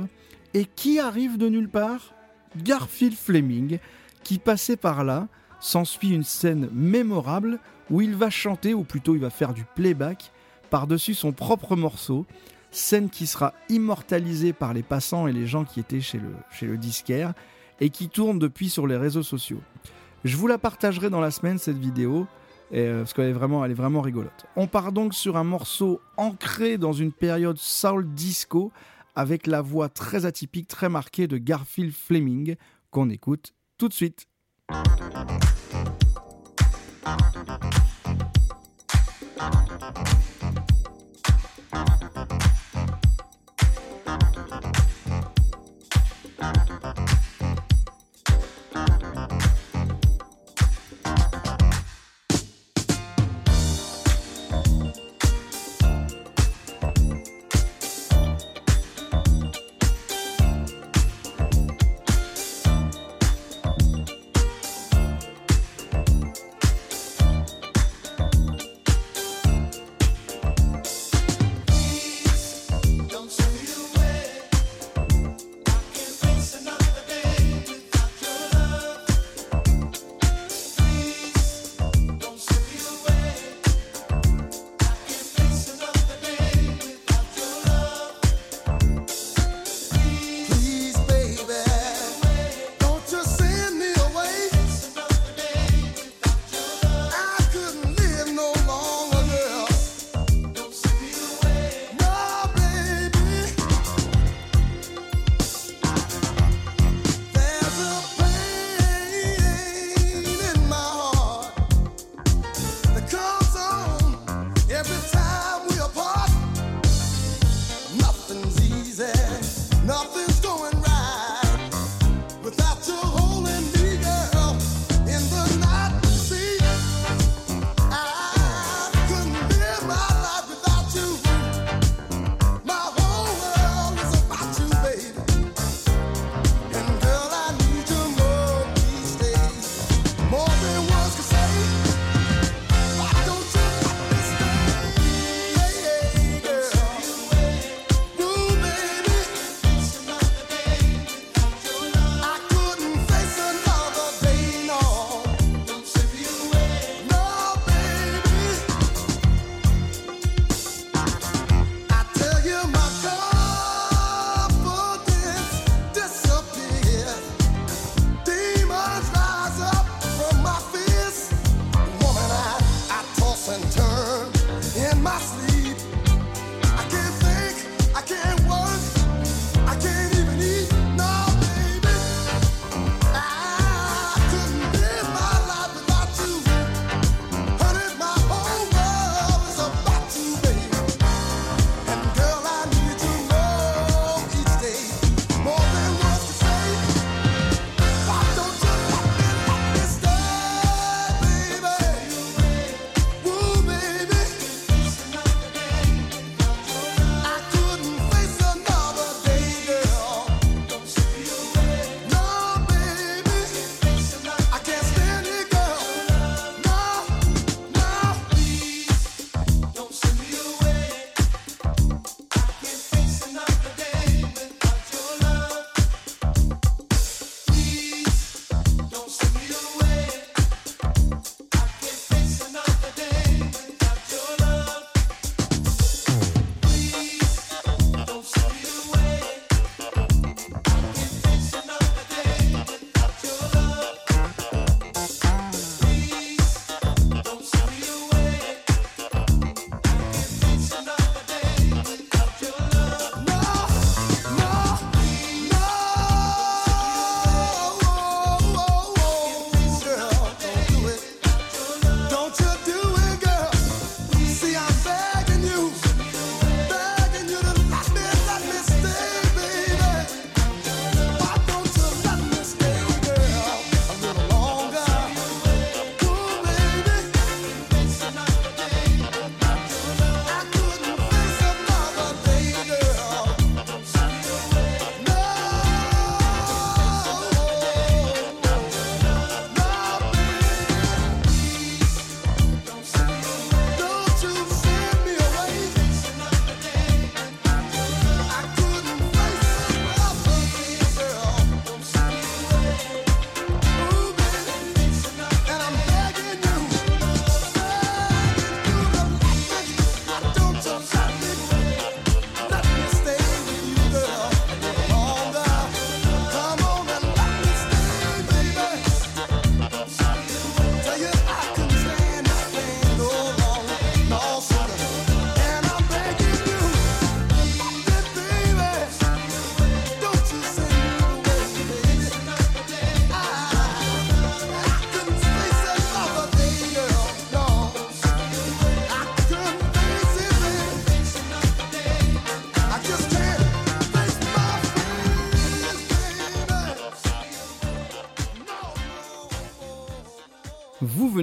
et qui arrive de nulle part? Garfield Fleming, qui passait par là, s'ensuit une scène mémorable où il va chanter, ou plutôt il va faire du playback, par-dessus son propre morceau, scène qui sera immortalisée par les passants et les gens qui étaient chez le, chez le disquaire, et qui tourne depuis sur les réseaux sociaux. Je vous la partagerai dans la semaine, cette vidéo, euh, parce qu'elle est vraiment, elle est vraiment rigolote. On part donc sur un morceau ancré dans une période soul disco avec la voix très atypique, très marquée de Garfield Fleming qu'on écoute tout de suite.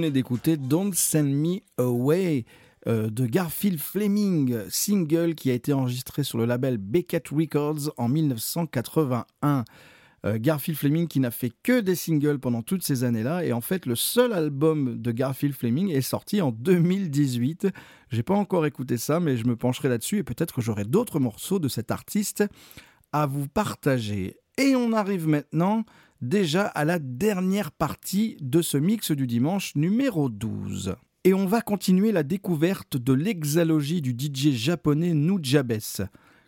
D'écouter Don't Send Me Away euh, de Garfield Fleming, single qui a été enregistré sur le label Beckett Records en 1981. Euh, Garfield Fleming qui n'a fait que des singles pendant toutes ces années-là et en fait le seul album de Garfield Fleming est sorti en 2018. J'ai pas encore écouté ça mais je me pencherai là-dessus et peut-être j'aurai d'autres morceaux de cet artiste à vous partager. Et on arrive maintenant déjà à la dernière partie de ce mix du dimanche numéro 12. Et on va continuer la découverte de l'exalogie du DJ japonais Nujabes.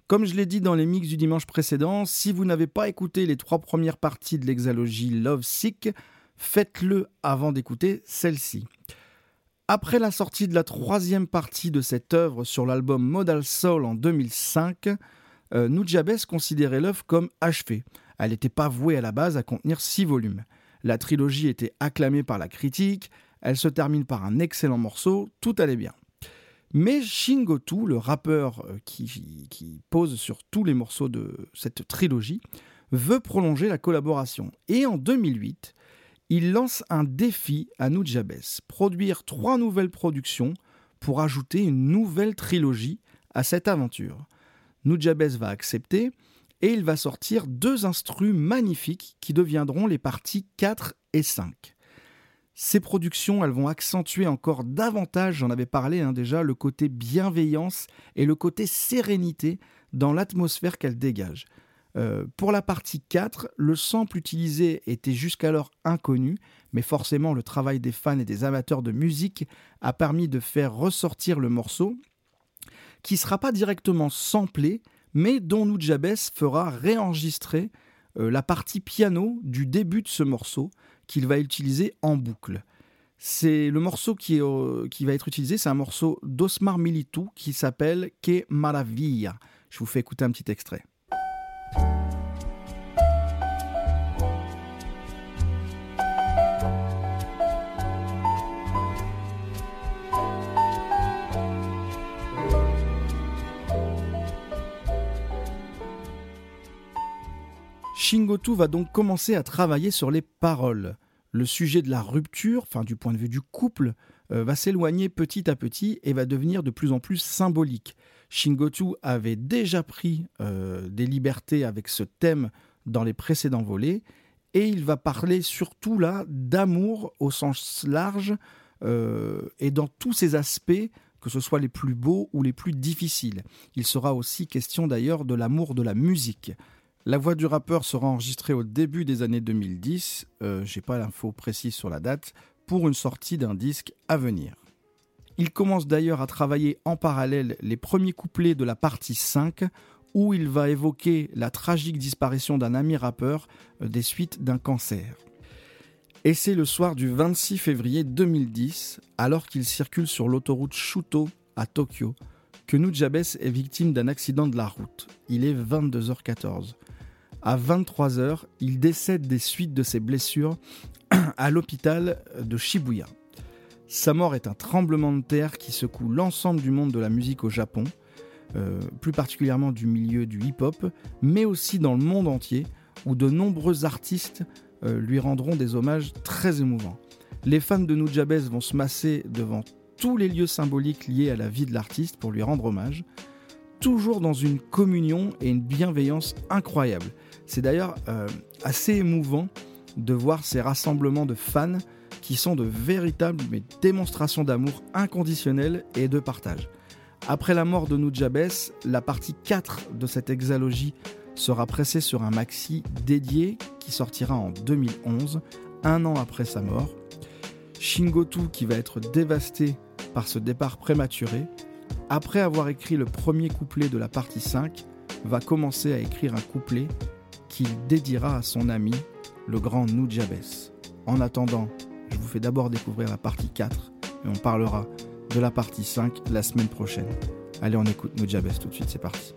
Comme je l'ai dit dans les mix du dimanche précédent, si vous n'avez pas écouté les trois premières parties de l'exalogie Love Sick, faites-le avant d'écouter celle-ci. Après la sortie de la troisième partie de cette œuvre sur l'album Modal Soul en 2005, euh, Nujabes considérait l'œuvre comme achevée. Elle n'était pas vouée à la base à contenir six volumes. La trilogie était acclamée par la critique, elle se termine par un excellent morceau, tout allait bien. Mais Shingotu, le rappeur euh, qui, qui, pose sur tous les morceaux de cette trilogie, veut prolonger la collaboration. Et en 2008, il lance un défi à Nujabes, produire trois nouvelles productions pour ajouter une nouvelle trilogie à cette aventure. Nujabes va accepter et il va sortir deux instrus magnifiques qui deviendront les parties 4 et 5. Ces productions, elles vont accentuer encore davantage, j'en avais parlé hein, déjà, le côté bienveillance et le côté sérénité dans l'atmosphère qu'elles dégagent. Euh, pour la partie 4, le sample utilisé était jusqu'alors inconnu, mais forcément le travail des fans et des amateurs de musique a permis de faire ressortir le morceau, qui ne sera pas directement samplé, mais dont Nujabes fera réenregistrer euh, la partie piano du début de ce morceau qu'il va utiliser en boucle. C'est le morceau qui, euh, qui, va être utilisé, c'est un morceau d'Osmar Militou qui s'appelle Que Maravilla. Je vous fais écouter un petit extrait. Shingotu va donc commencer à travailler sur les paroles. Le sujet de la rupture, enfin du point de vue du couple, euh, va s'éloigner petit à petit et va devenir de plus en plus symbolique. Shingotu avait déjà pris euh, des libertés avec ce thème dans les précédents volets et il va parler surtout là d'amour au sens large euh, et dans tous ses aspects que ce soit les plus beaux ou les plus difficiles. Il sera aussi question d'ailleurs de l'amour de la musique. La voix du rappeur sera enregistrée au début des années 2010, euh, j'ai pas l'info précise sur la date, pour une sortie d'un disque à venir. Il commence d'ailleurs à travailler en parallèle les premiers couplets de la partie 5, où il va évoquer la tragique disparition d'un ami rappeur euh, des suites d'un cancer. Et c'est le soir du 26 février 2010, alors qu'il circule sur l'autoroute Shuto à Tokyo, que Nujabes est victime d'un accident de la route. Il est 22h14. À 23h, il décède des suites de ses blessures [CLEARS THROAT] à l'hôpital de Shibuya. Sa mort est un tremblement de terre qui secoue l'ensemble du monde de la musique au Japon, euh, plus particulièrement du milieu du hip-hop, mais aussi dans le monde entier, où de nombreux artistes euh, lui rendront des hommages très émouvants. Les fans de Nujabes vont se masser devant tous les lieux symboliques liés à la vie de l'artiste pour lui rendre hommage, toujours dans une communion et une bienveillance incroyables. C'est d'ailleurs euh, assez émouvant de voir ces rassemblements de fans qui sont de véritables démonstrations d'amour inconditionnel et de partage. Après la mort de Nujabes, la partie 4 de cette exalogie sera pressée sur un maxi dédié qui sortira en 2011, un an après sa mort. Shingotu, qui va être dévasté par ce départ prématuré, après avoir écrit le premier couplet de la partie 5, va commencer à écrire un couplet qu'il dédiera à son ami, le grand Nujabes. En attendant, je vous fais d'abord découvrir la partie 4 et on parlera de la partie 5 la semaine prochaine. Allez, on écoute Nujabes tout de suite, c'est parti.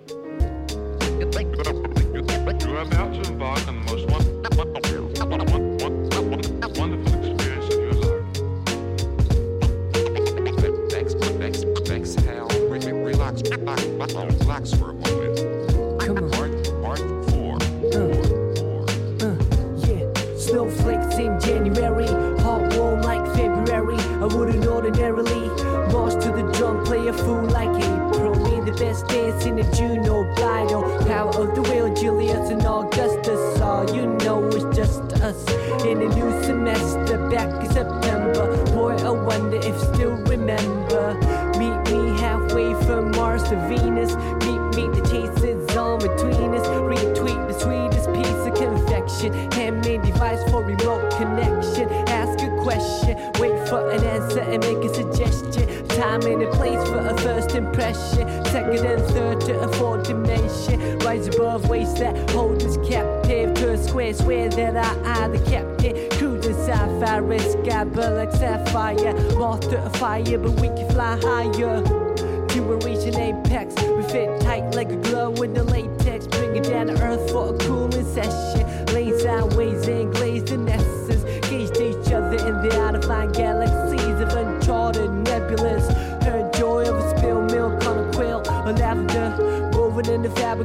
A June or bridal. Power of the will, Julius and Augustus. All you know is just us in a new semester back in September. Boy, I wonder if still remember. Meet me halfway from Mars to Venus. Meet me, the chase is on between us. Retweet the sweetest piece of confection. Handmade device for remote connection. Ask a question, wait for an answer and make a suggestion. Time and a place for a first impression. Second and third to a fourth dimension. Rise above waste that hold us captive to a square. Swear that I am the captain. Cruising sapphire, sky, but like sapphire. Moth to a fire, but we can fly higher. To a reach an apex, we fit tight like a glove with the latex. Bring it down to earth for a cooling session. Lay sideways and glazed in essence. Gauged each other in the out of line galaxies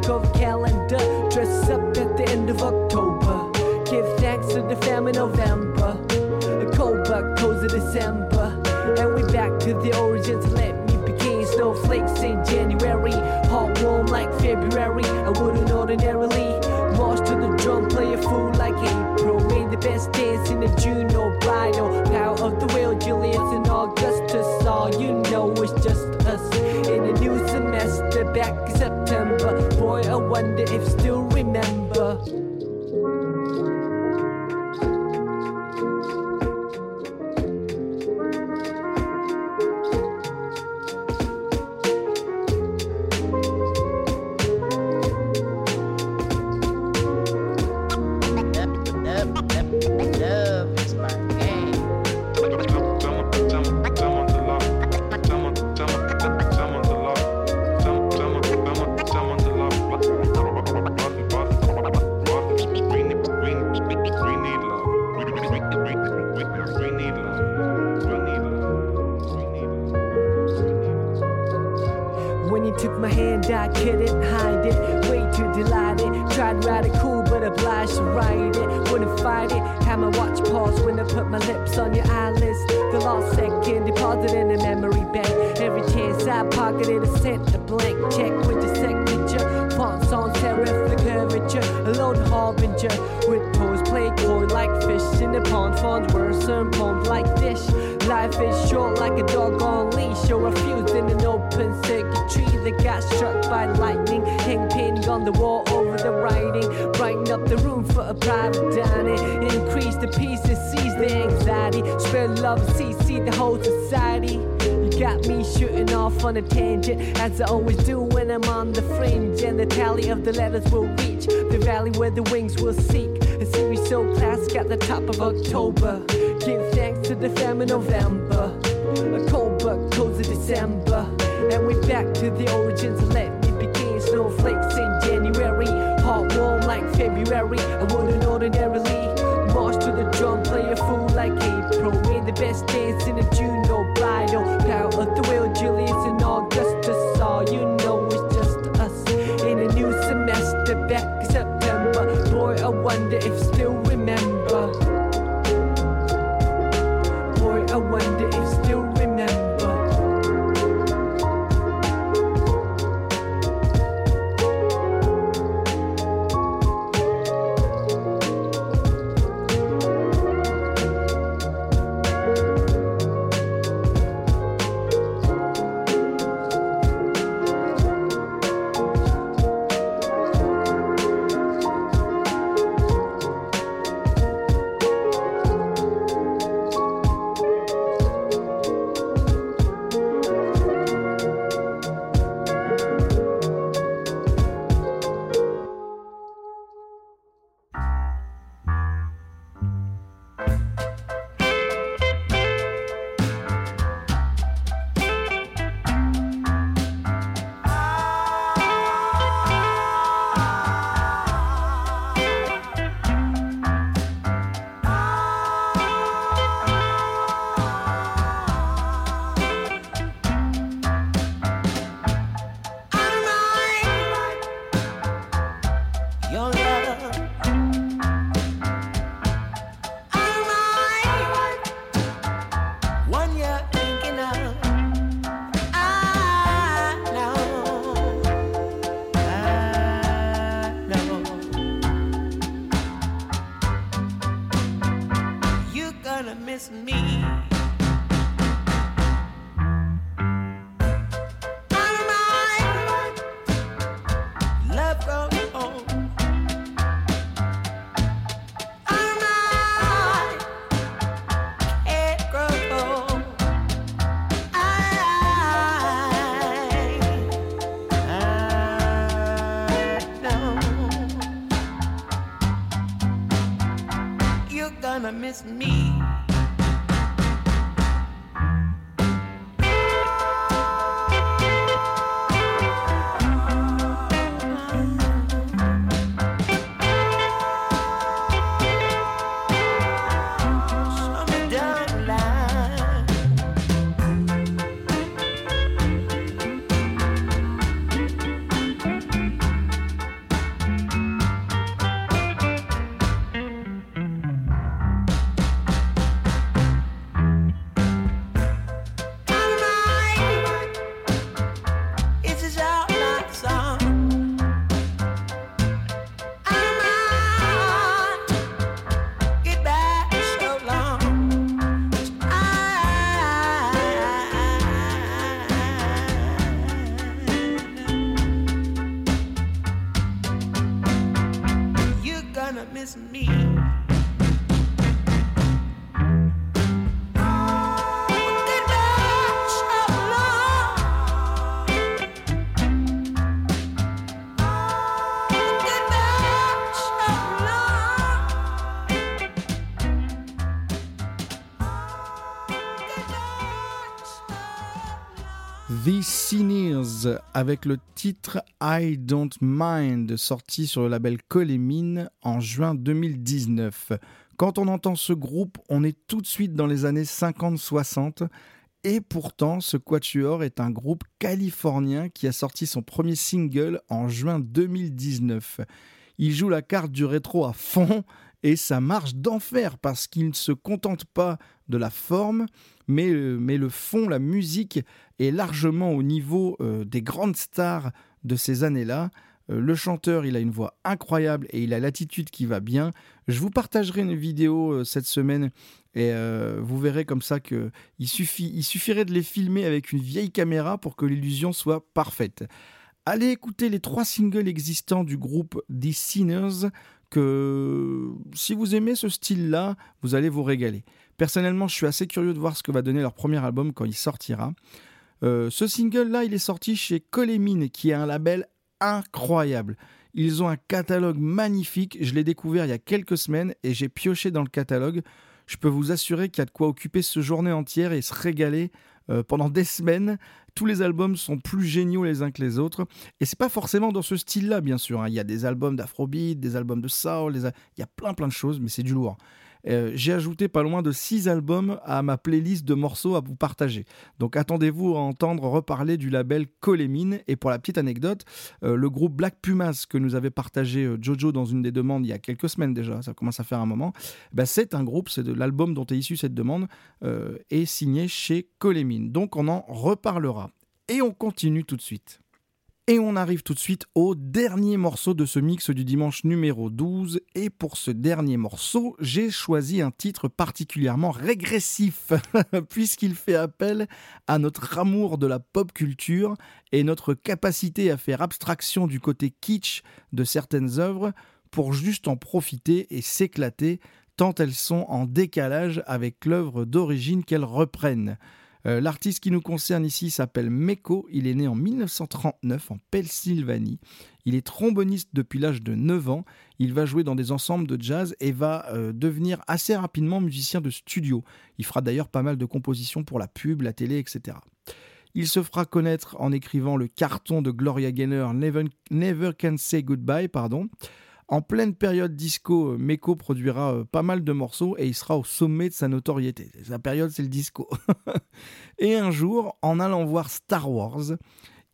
in of calendar. Dress up at the end of October. Give thanks to the famine November. A cold buck but cozy December. And we back to the origins. Let me begin. Snowflakes in January. Hot warm like February. I wouldn't ordinarily. March to the drum, play a fool like April. Made the best dance in the June or bridal. Power of the will, Julius and Augustus. All you know is just us. In a new semester back in September. Boy, I wonder if still in a memory bank. Every chance I pocketed a cent, a blank check with your signature. Fonts on serif, the curvature. A lone harbinger with toes play coy like fish in the pond. Fonts were and pumped like dish. Life is short like a dog on leash or a fuse in an open circuitry that got struck by lightning. Hang painting on the wall over the writing. Brighten up the room for a private dining. Increase the pieces, seize the anxiety. Spread love, see, see the whole society. You got me shooting off on a tangent, as I always do when I'm on the fringe. And the tally of the letters will reach the valley where the wings will seek. A series so classic at the top of October. Give thanks to the famine November. A cold but cozy December. And we're back to the origins. Let me begin. Snowflakes in January. Hot warm like February. I wouldn't ordinarily. March best dance in a June or bridal. Power of the will, Julius and Augustus. All you know is just us. In a new semester back in September. Boy, I wonder if Sinners avec le titre I Don't Mind sorti sur le label Colémine en juin 2019. Quand on entend ce groupe, on est tout de suite dans les années 50-60 et pourtant ce quatuor est un groupe californien qui a sorti son premier single en juin 2019. Il joue la carte du rétro à fond et ça marche d'enfer parce qu'il ne se contente pas de la forme, mais, euh, mais le fond, la musique est largement au niveau euh, des grandes stars de ces années-là. Euh, le chanteur, il a une voix incroyable et il a l'attitude qui va bien. Je vous partagerai une vidéo cette semaine et vous verrez comme ça que il, suffit, il suffirait de les filmer avec une vieille caméra pour que l'illusion soit parfaite. Allez écouter les trois singles existants du groupe The Sinners que si vous aimez ce style-là, vous allez vous régaler. Personnellement, je suis assez curieux de voir ce que va donner leur premier album quand il sortira. Euh, ce single-là, il est sorti chez Colémine, qui est un label incroyable. Ils ont un catalogue magnifique. Je l'ai découvert il y a quelques semaines et j'ai pioché dans le catalogue. Je peux vous assurer qu'il y a de quoi occuper ce journée entière et se régaler euh, pendant des semaines. Tous les albums sont plus géniaux les uns que les autres. Et c'est pas forcément dans ce style-là, bien sûr. hein. Il y a des albums d'afrobeat, des albums de soul, il y a plein plein de choses, mais c'est du lourd. Euh, J'ai ajouté pas loin de 6 albums à ma playlist de morceaux à vous partager. Donc attendez-vous à entendre reparler du label Colémine. Et pour la petite anecdote, euh, le groupe Black Pumas que nous avait partagé euh, Jojo dans une des demandes il y a quelques semaines déjà, ça commence à faire un moment, bah, c'est un groupe, c'est de l'album dont est issue cette demande, est signé chez Colémine. Donc on en reparlera. Et on continue tout de suite. Et on arrive tout de suite au dernier morceau de ce mix du dimanche numéro 12. Et pour ce dernier morceau, j'ai choisi un titre particulièrement régressif, [LAUGHS] puisqu'il fait appel à notre amour de la pop culture et notre capacité à faire abstraction du côté kitsch de certaines œuvres pour juste en profiter et s'éclater, tant elles sont en décalage avec l'œuvre d'origine qu'elles reprennent. Euh, L'artiste qui nous concerne ici s'appelle Meko, il est né en 1939 en Pennsylvanie. Il est tromboniste depuis l'âge de 9 ans, il va jouer dans des ensembles de jazz et va euh, devenir assez rapidement musicien de studio. Il fera d'ailleurs pas mal de compositions pour la pub, la télé, etc. Il se fera connaître en écrivant le carton de Gloria Gaynor Never, Never Can Say Goodbye, pardon. En pleine période disco, euh, Meko produira euh, pas mal de morceaux et il sera au sommet de sa notoriété. Sa période, c'est le disco. [LAUGHS] et un jour, en allant voir Star Wars,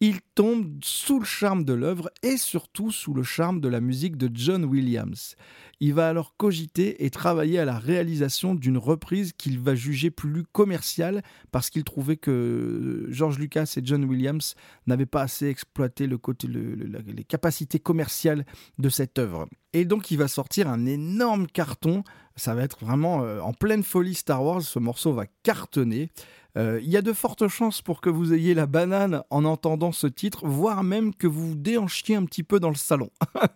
il tombe sous le charme de l'œuvre et surtout sous le charme de la musique de John Williams. Il va alors cogiter et travailler à la réalisation d'une reprise qu'il va juger plus commerciale parce qu'il trouvait que George Lucas et John Williams n'avaient pas assez exploité les capacités commerciales de cette œuvre. Et donc il va sortir un énorme carton Ça va être vraiment euh, en pleine folie Star Wars. Ce morceau va cartonner. Euh, Il y a de fortes chances pour que vous ayez la banane en entendant ce titre, voire même que vous vous déhanchiez un petit peu dans le salon. [LAUGHS]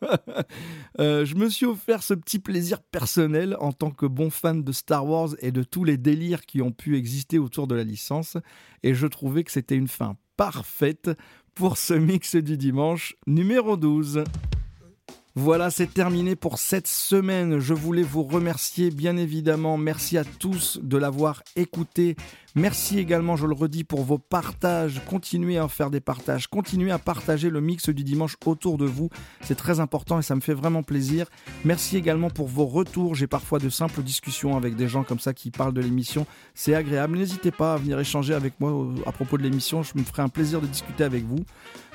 Euh, je me suis offert ce petit plaisir personnel en tant que bon fan de Star Wars et de tous les délires qui ont pu exister autour de la licence, et je trouvais que c'était une fin parfaite pour ce mix du dimanche numéro 12. Voilà, c'est terminé pour cette semaine. Je voulais vous remercier, bien évidemment. Merci à tous de l'avoir écouté. Merci également, je le redis, pour vos partages. Continuez à en faire des partages. Continuez à partager le mix du dimanche autour de vous. C'est très important et ça me fait vraiment plaisir. Merci également pour vos retours. J'ai parfois de simples discussions avec des gens comme ça qui parlent de l'émission. C'est agréable. N'hésitez pas à venir échanger avec moi euh, à propos de l'émission. Je me ferai un plaisir de discuter avec vous.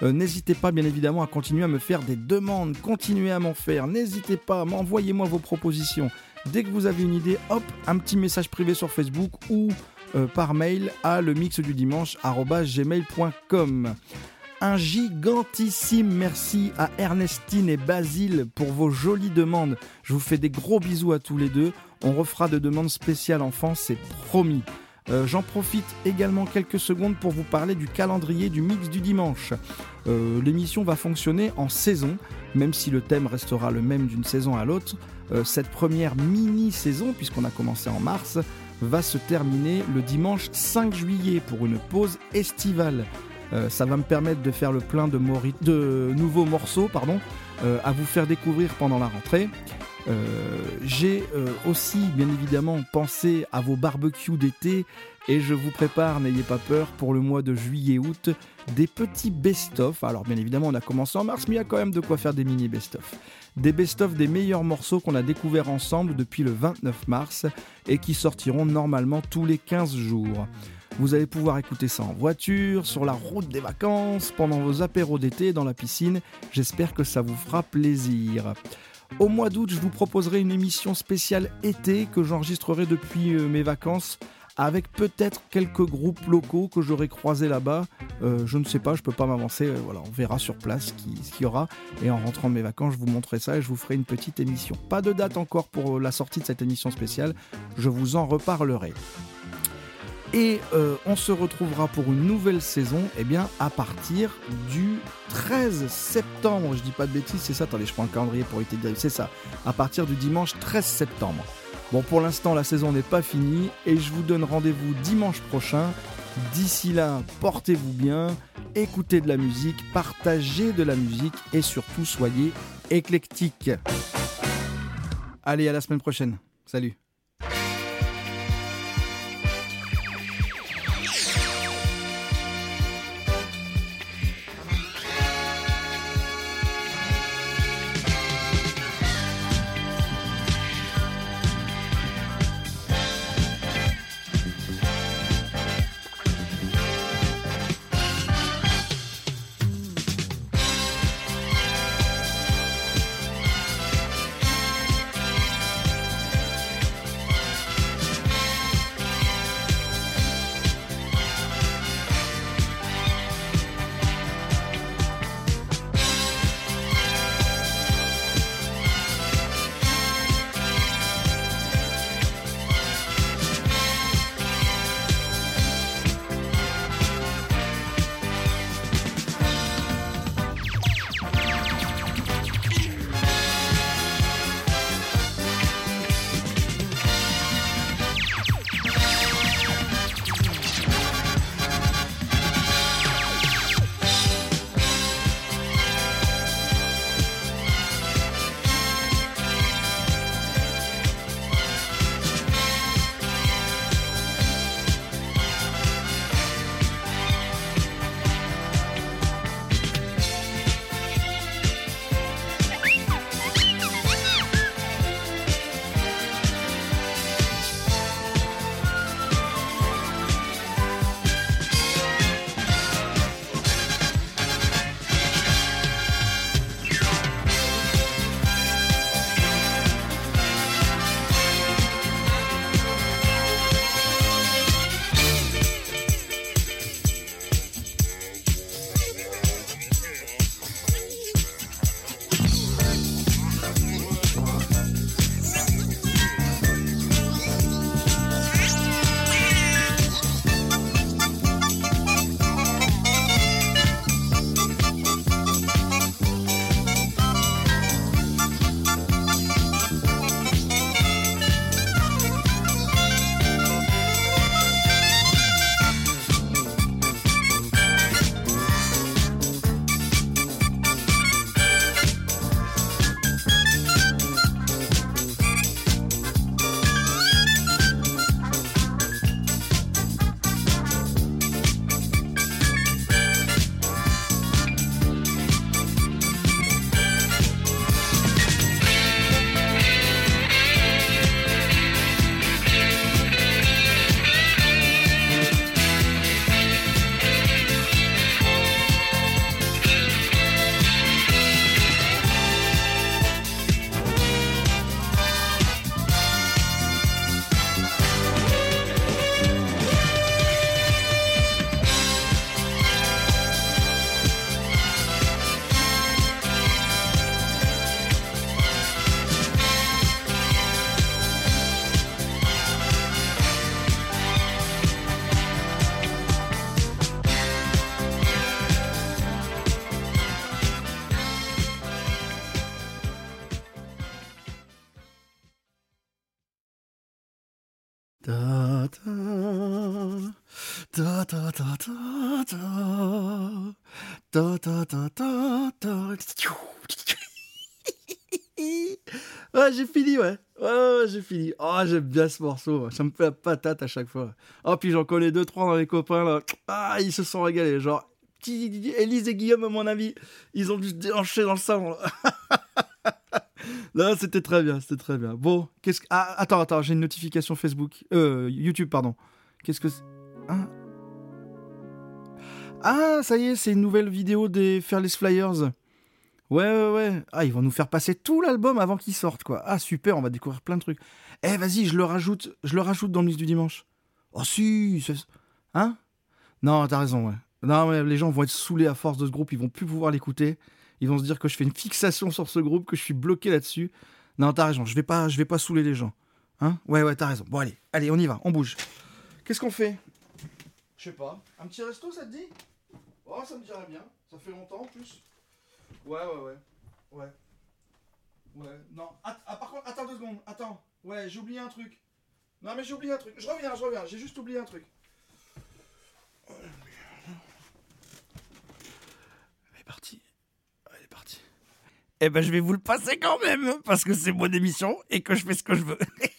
Euh, N'hésitez pas, bien évidemment, à continuer à me faire des demandes. Continuez à m'en faire. N'hésitez pas, m'envoyez-moi vos propositions. Dès que vous avez une idée, hop, un petit message privé sur Facebook ou par mail à le mix du dimanche gmail.com. Un gigantissime merci à Ernestine et Basile pour vos jolies demandes. Je vous fais des gros bisous à tous les deux. On refera de demandes spéciales enfants, c'est promis. Euh, J'en profite également quelques secondes pour vous parler du calendrier du mix du dimanche. Euh, L'émission va fonctionner en saison, même si le thème restera le même d'une saison à l'autre. Euh, cette première mini-saison, puisqu'on a commencé en mars, va se terminer le dimanche 5 juillet pour une pause estivale. Euh, ça va me permettre de faire le plein de, nouveaux morceaux pardon, euh, à vous faire découvrir pendant la rentrée. Euh, J'ai aussi bien évidemment pensé à vos barbecues d'été et je vous prépare, n'ayez pas peur, pour le mois de juillet-août, des petits best-of. Alors bien évidemment on a commencé en mars mais il y a quand même de quoi faire des mini best-of. Des best-of des meilleurs morceaux qu'on a découverts ensemble depuis le 29 mars et qui sortiront normalement tous les 15 jours. Vous allez pouvoir écouter ça en voiture, sur la route des vacances, pendant vos apéros d'été, dans la piscine. J'espère que ça vous fera plaisir. Au mois d'août, je vous proposerai une émission spéciale été que j'enregistrerai depuis euh, mes vacances avec peut-être quelques groupes locaux que j'aurai croisés là-bas. Euh, je ne sais pas, je peux pas m'avancer. euh, voilà, on verra sur place ce qui- ce qu'il y aura. Et en rentrant mes vacances, je vous montrerai ça et je vous ferai une petite émission. Pas de date encore pour euh, la sortie de cette émission spéciale. Je vous en reparlerai. Et on se retrouvera pour une nouvelle saison eh bien, à partir du 13 septembre. Je dis pas de bêtises, c'est ça. Attendez, je prends le calendrier pour éviter de dire. C'est ça. À partir du dimanche 13 septembre. Bon, pour l'instant, la saison n'est pas finie et je vous donne rendez-vous dimanche prochain. D'ici là, portez-vous bien, écoutez de la musique, partagez de la musique et surtout soyez éclectiques. Allez, à la semaine prochaine. Salut. J'ai fini, ouais. Ouais, ouais, ouais, j'ai fini. Oh, j'aime bien ce morceau. Ça me fait la patate à chaque fois. Oh, puis j'en connais deux, trois dans les copains, là. Ah, ils se sont régalés. Genre, Élise et Guillaume, à mon avis, ils ont dû se déhancher dans le salon. [LAUGHS] non, c'était très bien, c'était très bien. Bon, qu'est-ce que... Ah, attends, attends, j'ai une notification Facebook. Euh, YouTube, pardon. Qu'est-ce que... Hein? Ah, ça y est, c'est une nouvelle vidéo des Fearless Flyers. Ouais, ouais, ouais. Ah, ils vont nous faire passer tout l'album avant qu'il sorte, quoi. Ah, super, on va découvrir plein de trucs. Eh, vas-y, je le rajoute, je le rajoute dans le mix du dimanche. Oh, si, hein? Non, t'as raison, ouais. Non, mais les gens vont être saoulés à force de ce groupe, ils vont plus pouvoir l'écouter. Ils vont se dire que je fais une fixation sur ce groupe, que je suis bloqué là-dessus. Non, t'as raison, je vais pas, je vais pas saouler les gens. Hein? Ouais, ouais, t'as raison. Bon, allez, allez, on y va, on bouge. Qu'est-ce qu'on fait? Je sais pas. Un petit resto, ça te dit? Oh, ça me dirait bien. Ça fait longtemps en plus. Ouais, ouais, ouais. Ouais. Ouais. Non. Ah, par contre, attends deux secondes. Attends. Ouais, j'ai oublié un truc. Non, mais j'ai oublié un truc. Je reviens, je reviens. J'ai juste oublié un truc. Elle est partie. Elle est partie. Eh ben, je vais vous le passer quand même, parce que c'est mon émission et que je fais ce que je veux. [LAUGHS]